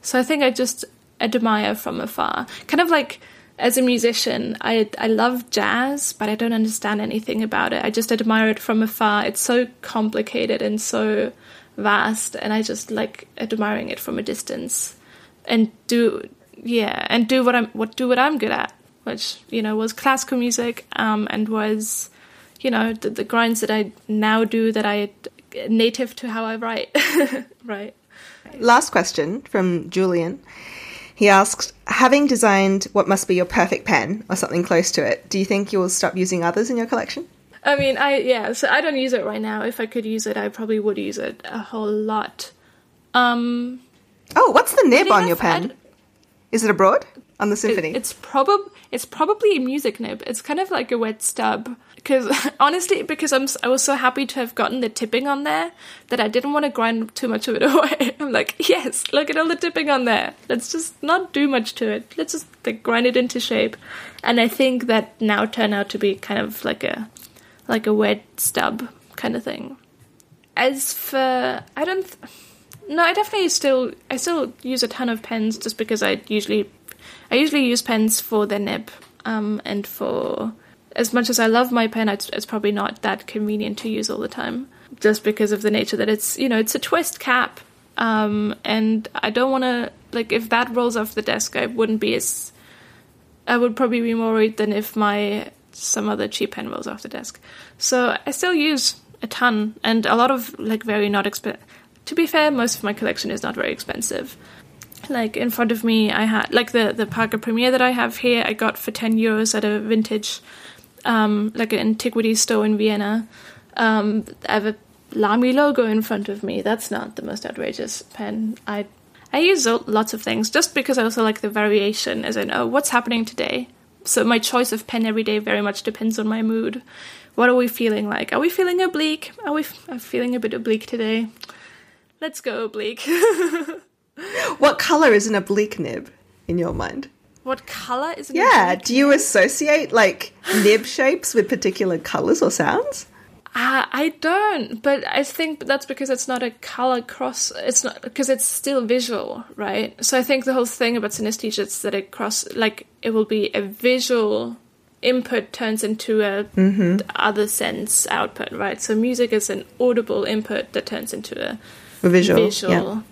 so I think I just admire from afar, kind of like as a musician, I I love jazz, but I don't understand anything about it. I just admire it from afar. It's so complicated and so vast, and I just like admiring it from a distance, and do yeah, and do what I'm what do what I'm good at which you know was classical music um, and was you know the, the, grinds that I now do that I native to how I write. right. Last question from Julian. He asked, having designed what must be your perfect pen or something close to it, do you think you will stop using others in your collection? I mean, I yeah, so I don't use it right now. If I could use it, I probably would use it a whole lot. Um Oh, what's the nib on your pen? Is it a broad? on the symphony. It, it's probably it's probably a music nib. It's kind of like a wet stub because honestly, because I'm I was so happy to have gotten the tipping on there that I didn't want to grind too much of it away. I'm like, yes, look at all the tipping on there. Let's just not do much to it. Let's just like, grind it into shape. And I think that now turned out to be kind of like a like a wet stub kind of thing. As for I don't. Th- no, I definitely still I still use a ton of pens just because I usually I usually use pens for the nib, um, and for as much as I love my pen, it's, it's, probably not that convenient to use all the time, just because of the nature that it's you know it's a twist cap, um, and I don't want to like if that rolls off the desk, I wouldn't be as I would probably be more worried than if my some other cheap pen rolls off the desk. So I still use a ton and a lot of like very not expensive. To be fair, most of my collection is not very expensive like in front of me i had like the the parker premier that i have here i got for 10 euros at a vintage um like an antiquity store in vienna um i have a lamy logo in front of me. That's not the most outrageous pen. I i use lots of things just because i also like the variation as in, know what's happening today? So my choice of pen every day very much depends on my mood. What are we feeling like? Are we feeling oblique? Are we f- feeling a bit oblique today? Let's go oblique. What color is an oblique nib in your mind? What color is an Yeah, do you associate like nib shapes with particular colors or sounds? Uh, I don't, but I think that's because it's not a color cross. It's not because it's still visual, right? So I think the whole thing about synesthesia is that it cross, like it will be a visual input turns into a mm-hmm. other sense output, right? So music is an audible input that turns into a, a visual, visual yeah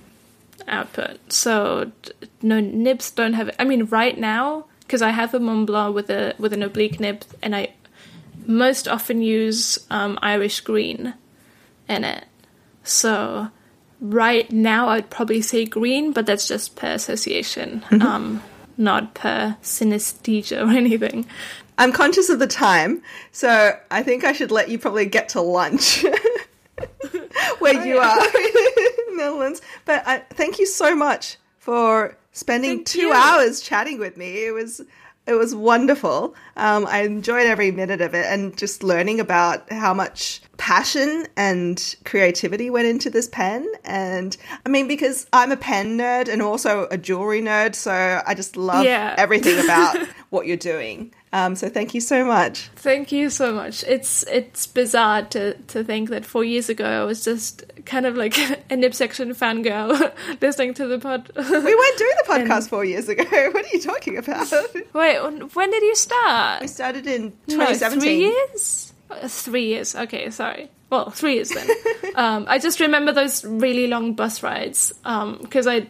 output. So no nibs don't have. I mean, right now because I have a Montblanc with a with an oblique nib, and I most often use um, Irish green in it. So right now I'd probably say green, but that's just per association, mm-hmm. um, not per synesthesia or anything. I'm conscious of the time, so I think I should let you probably get to lunch. Where you are. Netherlands. But uh, thank you so much for spending Thank two you. hours chatting with me. It was it was wonderful. Um, I enjoyed every minute of it, and just learning about how much passion and creativity went into this pen. And I mean, because I'm a pen nerd and also a jewelry nerd, so I just love Yeah. everything about what you're doing. Um, so thank you so much. Thank you so much. It's it's bizarre to to think that four years ago I was just kind of like a Nib Section fangirl listening to the pod. We weren't doing the podcast four years ago. What are you talking about? Wait, when did you start? We started in No, 2017. three years? Uh, Three years. Okay, sorry. Well, three years then. um, I just remember those really long bus rides because I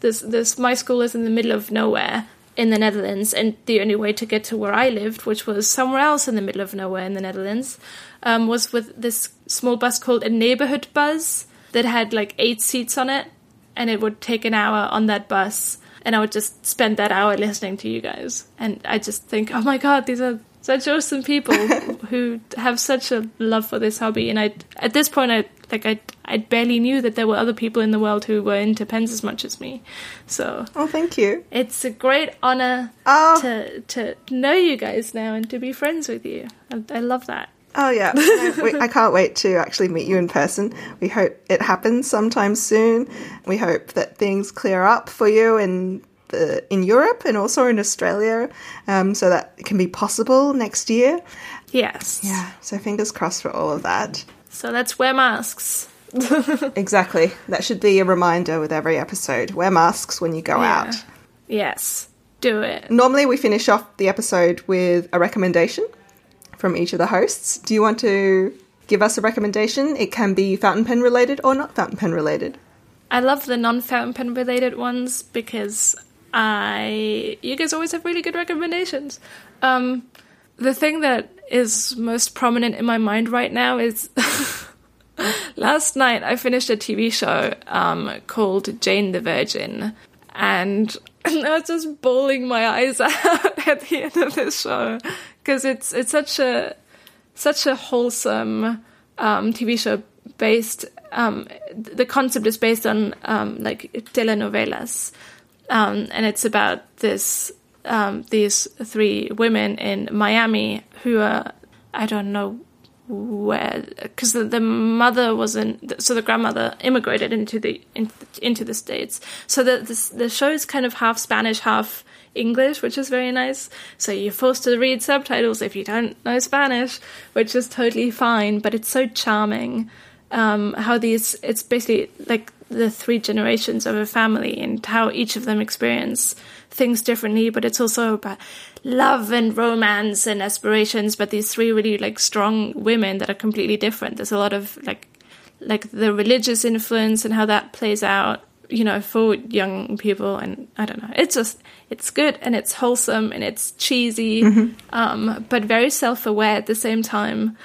this this my school is in the middle of nowhere in the Netherlands, and the only way to get to where I lived, which was somewhere else in the middle of nowhere in the Netherlands, um, was with this small bus called a neighborhood bus that had like eight seats on it, and it would take an hour on that bus and I would just spend that hour listening to you guys. And I just think, oh my god, these are such awesome people who have such a love for this hobby. And I, at this point, I like I, I barely knew that there were other people in the world who were into pens as much as me. So Oh, thank you. it's a great honor Oh. to to know you guys now and to be friends with you. I, I love that. Oh yeah, we, I can't wait to actually meet you in person. We hope it happens sometime soon. We hope that things clear up for you in the in Europe and also in Australia, um, so that it can be possible next year. Yes. Yeah, so fingers crossed for all of that. So let's wear masks. Exactly. That should be a reminder with every episode. Wear masks when you go Yeah. out. Yes. Do it. Normally, we finish off the episode with a recommendation from each of the hosts. Do you want to give us a recommendation? It can be fountain pen related or not fountain pen related. I love the non-fountain pen related ones because I you guys always have really good recommendations. Um, the thing that is most prominent in my mind right now is last night I finished a TV show um, called Jane the Virgin, and I was just bawling my eyes out at the end of this show because it's it's such a such a wholesome um, TV show based. Um, the concept is based on um, like telenovelas, um, and it's about this um, these three women in Miami who are I don't know where because the, the mother wasn't so the grandmother immigrated into the in, into the states. So the this, the show is kind of half Spanish half English which is very nice. So you're forced to read subtitles if you don't know Spanish which is totally fine but it's so charming um, how these it's basically like the three generations of a family and how each of them experience things differently but it's also about love and romance and aspirations but these three really like strong women that are completely different. There's a lot of like like the religious influence and how that plays out you know for young people. And i don't know. It's just it's good and it's wholesome and it's cheesy um but very self-aware at the same time.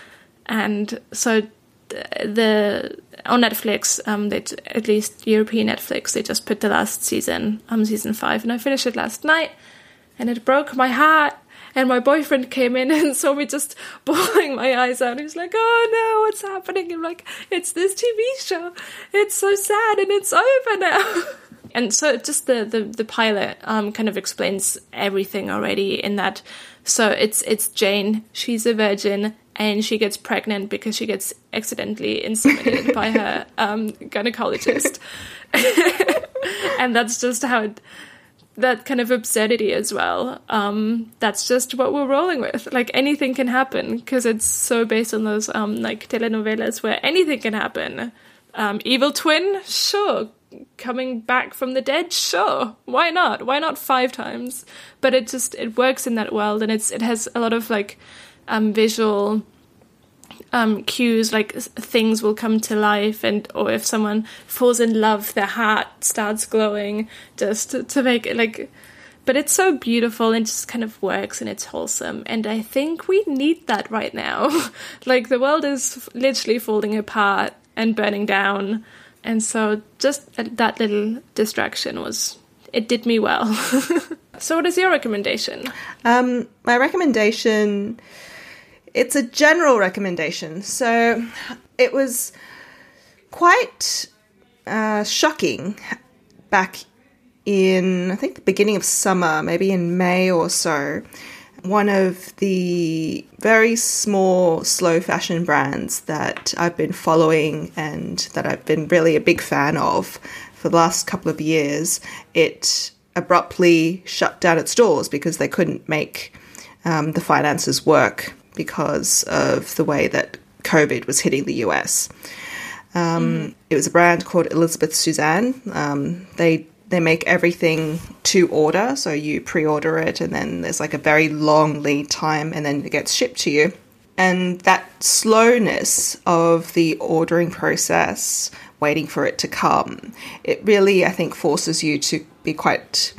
And so the on Netflix, um, they at least European Netflix, they just put the last season, um, season five, and I finished it last night, and it broke my heart. And my boyfriend came in and saw me just bawling my eyes out. He was like, "Oh no, what's happening?" I'm like, "It's this TV show. It's so sad, and it's over now." and so just the the, the pilot um, kind of explains everything already in that. So it's it's Jane. She's a virgin and she gets pregnant because she gets accidentally inseminated by her um, gynecologist. and that's just how it, that kind of absurdity as well. Um, that's just what we're rolling with. Like anything can happen because it's so based on those um, like telenovelas where anything can happen. Um, evil twin, sure. Coming back from the dead, sure. Why not? Why not five times? But it just it works in that world, and it's it has a lot of like um, visual um, cues, like things will come to life, and or if someone falls in love, their heart starts glowing, just to, to make it like. But it's so beautiful and just kind of works and it's wholesome, and I think we need that right now. like the world is literally falling apart and burning down, and so just that- that little distraction was it did me well. so, what is your recommendation? Um, my recommendation, it's a general recommendation. So it was quite uh, shocking back in, I think, the beginning of summer, maybe in May or so, one of the very small slow fashion brands that I've been following and that I've been really a big fan of for the last couple of years, it abruptly shut down its doors because they couldn't make um, the finances work because of the way that COVID was hitting the US. Um, mm. It was a brand called Elizabeth Suzann. Um, they they make everything to order, so you pre-order it, and then there's like a very long lead time, and then it gets shipped to you. And that slowness of the ordering process, waiting for it to come, it really, I think, forces you to be quite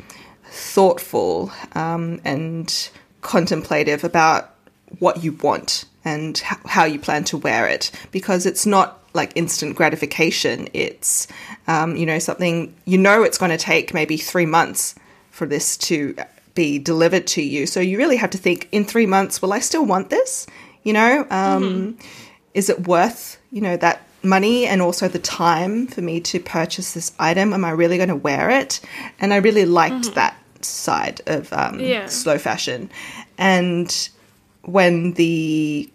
thoughtful um, and contemplative about what you want and how you plan to wear it because it's not like instant gratification. It's, um, you know, something you know it's going to take maybe three months for this to be delivered to you. So you really have to think in three months, will I still want this? You know, um, mm-hmm. is it worth, you know, that money and also the time for me to purchase this item? Am I really going to wear it? And I really liked mm-hmm. that side of um, yeah. slow fashion. And when the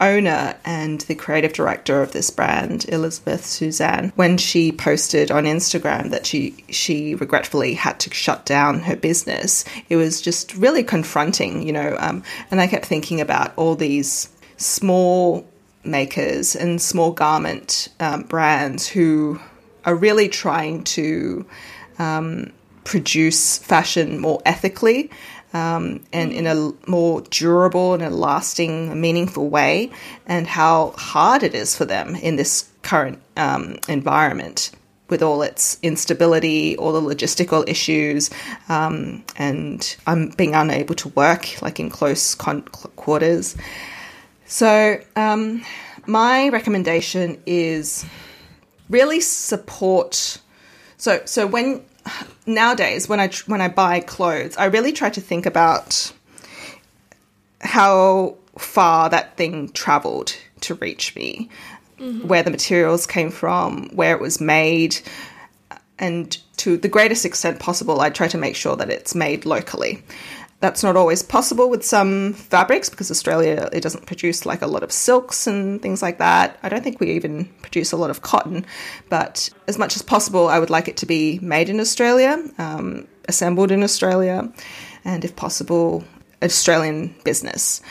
owner and the creative director of this brand, Elizabeth Suzann, when she posted on Instagram that she she regretfully had to shut down her business, it was just really confronting, you know. Um, and I kept thinking about all these small makers and small garment um, brands who are really trying to um, produce fashion more ethically um, and in a more durable and a lasting, meaningful way, and how hard it is for them in this current um, environment with all its instability, all the logistical issues, um, and I'm being unable to work like in close con- quarters. So, um, my recommendation is really support. So, so when nowadays when I when I buy clothes, I really try to think about how far that thing traveled to reach me, mm-hmm. where the materials came from, where it was made, and to the greatest extent possible, I try to make sure that it's made locally. That's not always possible with some fabrics because Australia it doesn't produce like a lot of silks and things like that. I don't think we even produce a lot of cotton, but as much as possible, I would like it to be made in Australia, um, assembled in Australia, and if possible, Australian business.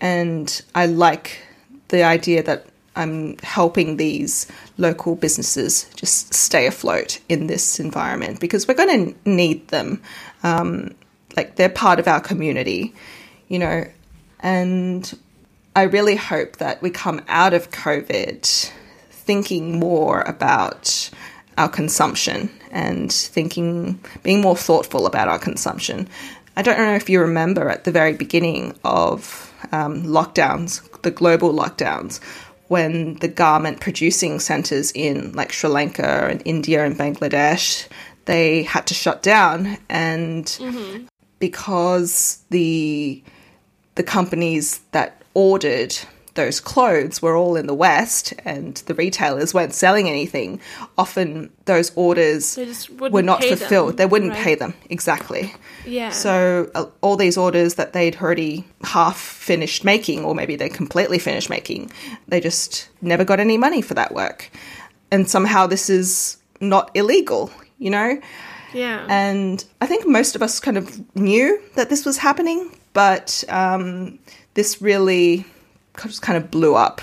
And I like the idea that I'm helping these local businesses just stay afloat in this environment because we're going to need them. Um, like they're part of our community, you know. And I really hope that we come out of COVID thinking more about our consumption and thinking, being more thoughtful about our consumption. I don't know if you remember at the very beginning of um, lockdowns, the global lockdowns, when the garment producing centers in like Sri Lanka and India and Bangladesh, they had to shut down and mm-hmm because the the companies that ordered those clothes were all in the West and the retailers weren't selling anything, often those orders were not fulfilled. Them, they wouldn't right? pay them. Exactly. Yeah. So uh, all these orders that they'd already half finished making, or maybe they completely finished making, they just never got any money for that work. And somehow this is not illegal, you know? Yeah. And I think most of us kind of knew that this was happening, but um, this really just kind of blew up.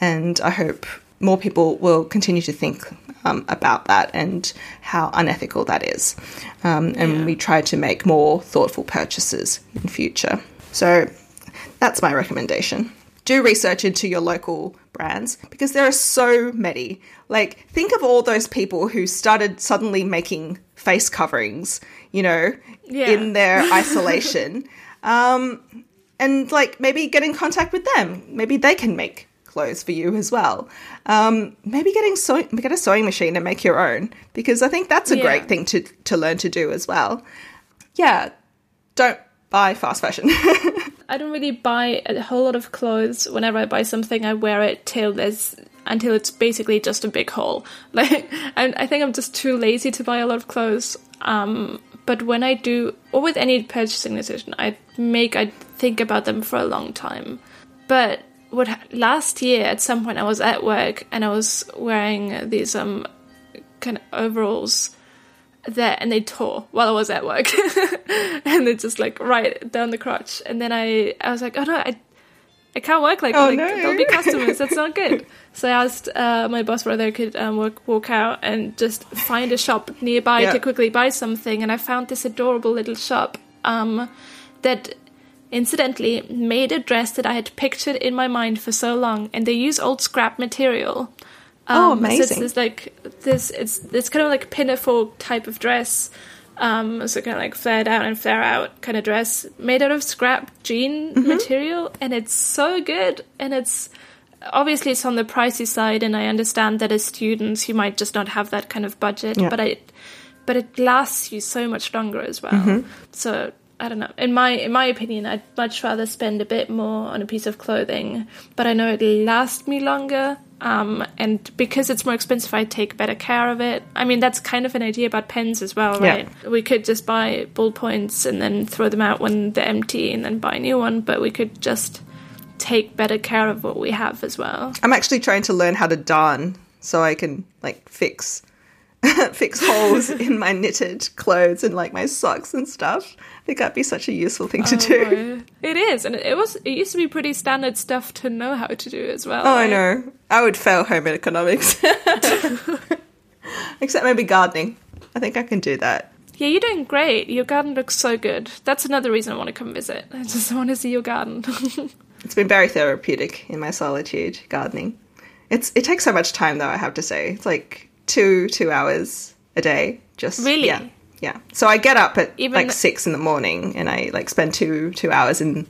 And I hope more people will continue to think um, about that and how unethical that is. Um, and yeah. we try to make more thoughtful purchases in future. So that's my recommendation. Do research into your local brands because there are so many. Like, think of all those people who started suddenly making face coverings, you know, yeah. in their isolation. Um, and like maybe get in contact with them. Maybe they can make clothes for you as well. Um, maybe getting sew- get a sewing machine and make your own because I think that's a yeah. great thing to to learn to do as well. Yeah, don't buy fast fashion. I don't really buy a whole lot of clothes. Whenever I buy something, I wear it till there's until it's basically just a big hole. Like, and I think I'm just too lazy to buy a lot of clothes. Um, but when I do, or with any purchasing decision, I make, I think about them for a long time. But what last year at some point I was at work and I was wearing these um kind of overalls there and they tore while I was at work and they're just like right down the crotch and then I I was like oh no I I can't work like, Oh, like no. there'll be customers that's not good so I asked uh, my boss whether I could um, walk, walk out and just find a shop nearby Yeah. to quickly buy something and I found this adorable little shop um, that incidentally made a dress that I had pictured in my mind for so long, and they use old scrap material. Oh, Um, So it's amazing. like this. It's it's kind of like a pinafore type of dress. Um, so kind of like flare down and flare out kind of dress made out of scrap jean Mm-hmm. material, and it's so good. And it's obviously it's on the pricey side, and I understand that as students you might just not have that kind of budget, Yeah. but I but it lasts you so much longer as well. Mm-hmm. So I don't know. In my in my opinion, I'd much rather spend a bit more on a piece of clothing, but I know it'll last me longer. Um, and because it's more expensive, I take better care of it. I mean, that's kind of an idea about pens as well, Yeah. right? We could just buy ballpoints and then throw them out when they're empty, and then buy a new one. But we could just take better care of what we have as well. I'm actually trying to learn how to darn so I can like fix fix holes in my knitted clothes and like my socks and stuff. I think that'd be such a useful thing to oh, do. Oh, It is, and it was. It used to be pretty standard stuff to know how to do as well. Oh, I know. I would fail home economics. Except maybe gardening. I think I can do that. Yeah, you're doing great. Your garden looks so good. That's another reason I want to come visit. I just want to see your garden. It's been very therapeutic in my solitude gardening. It's it takes so much time though, I have to say. It's like two two hours a day. Just Really? yeah. Yeah. So I get up at Even- like six in the morning and I like spend two two hours in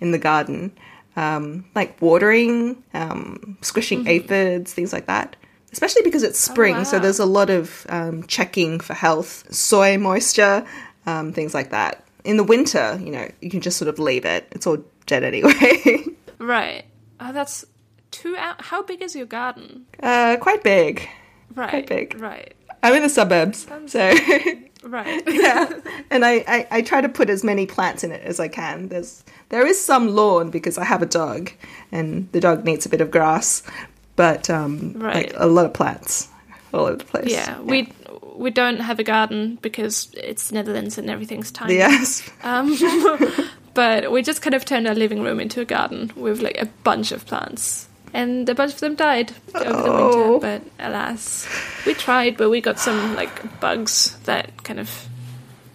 in the garden. Um, like watering, um, squishing aphids, things like that. Especially because it's spring, so wow. there's a lot of um, checking for health, soil moisture, um, things like that. In the winter, you know, you can just sort of leave it. It's all dead anyway. right. Oh, that's two out. How big is your garden? Uh, quite big. Right. Right. I'm in the suburbs, so Right. yeah. And I, I, I try to put as many plants in it as I can. There's there is some lawn because I have a dog, and the dog needs a bit of grass, but um, Right. like a lot of plants all over the place. Yeah, we we don't have a garden because it's the Netherlands and everything's tiny. yes. Um, but we just kind of turned our living room into a garden with like a bunch of plants. And a bunch of them died over the Oh. winter, but alas. We tried, but we got some like bugs that kind of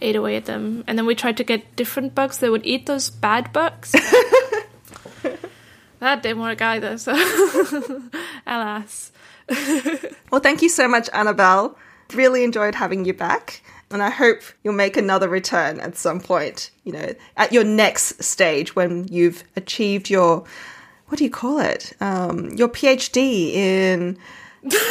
ate away at them. And then we tried to get different bugs that would eat those bad bugs. that didn't work either, so alas. Well, thank you so much, Anabelle. Really enjoyed having you back. And I hope you'll make another return at some point, you know, at your next stage when you've achieved your, what do you call it? Um, your PhD in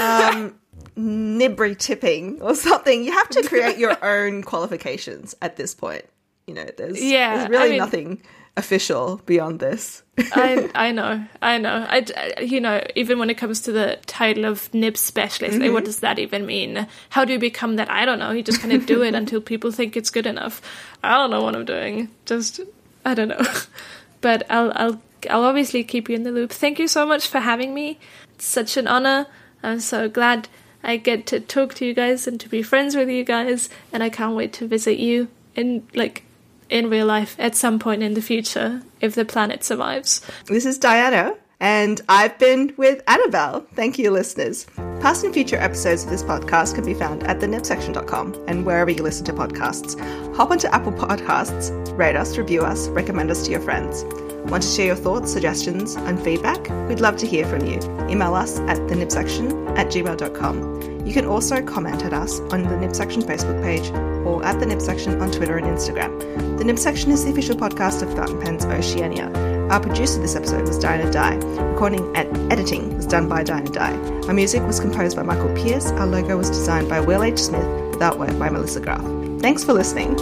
um, nib retipping or something. You have to create your own qualifications at this point. You know, there's, Yeah, there's really I mean- nothing official beyond this. I I know, I know. I, you know, even when it comes to the title of nib specialist, like, what does that even mean? How do you become that? I don't know. You just kind of do it until people think it's good enough. I don't know what I'm doing. Just I don't know. But I'll I'll I'll obviously keep you in the loop. Thank you so much for having me. It's such an honor. I'm so glad I get to talk to you guys and to be friends with you guys, and I can't wait to visit you in like in real life at some point in the future if the planet survives. This is Diana, and I've been with Anabelle. Thank you, listeners. Past and future episodes of this podcast can be found at thenibsection.com and wherever you listen to podcasts. Hop onto Apple Podcasts, rate us, review us, recommend us to your friends. Want to share your thoughts, suggestions, and feedback? We'd love to hear from you. Email us at thenibsection at gmail.com. You can also comment at us on the Nib Section Facebook page or at the Nib Section on Twitter and Instagram. The Nib Section is the official podcast of Fountain Pens Oceania. Our producer this episode was Diana Dai. Recording and editing was done by Diana Dai. Our music was composed by Michael Pearce. Our logo was designed by Will H. Smith with artwork by Melissa Graf. Thanks for listening.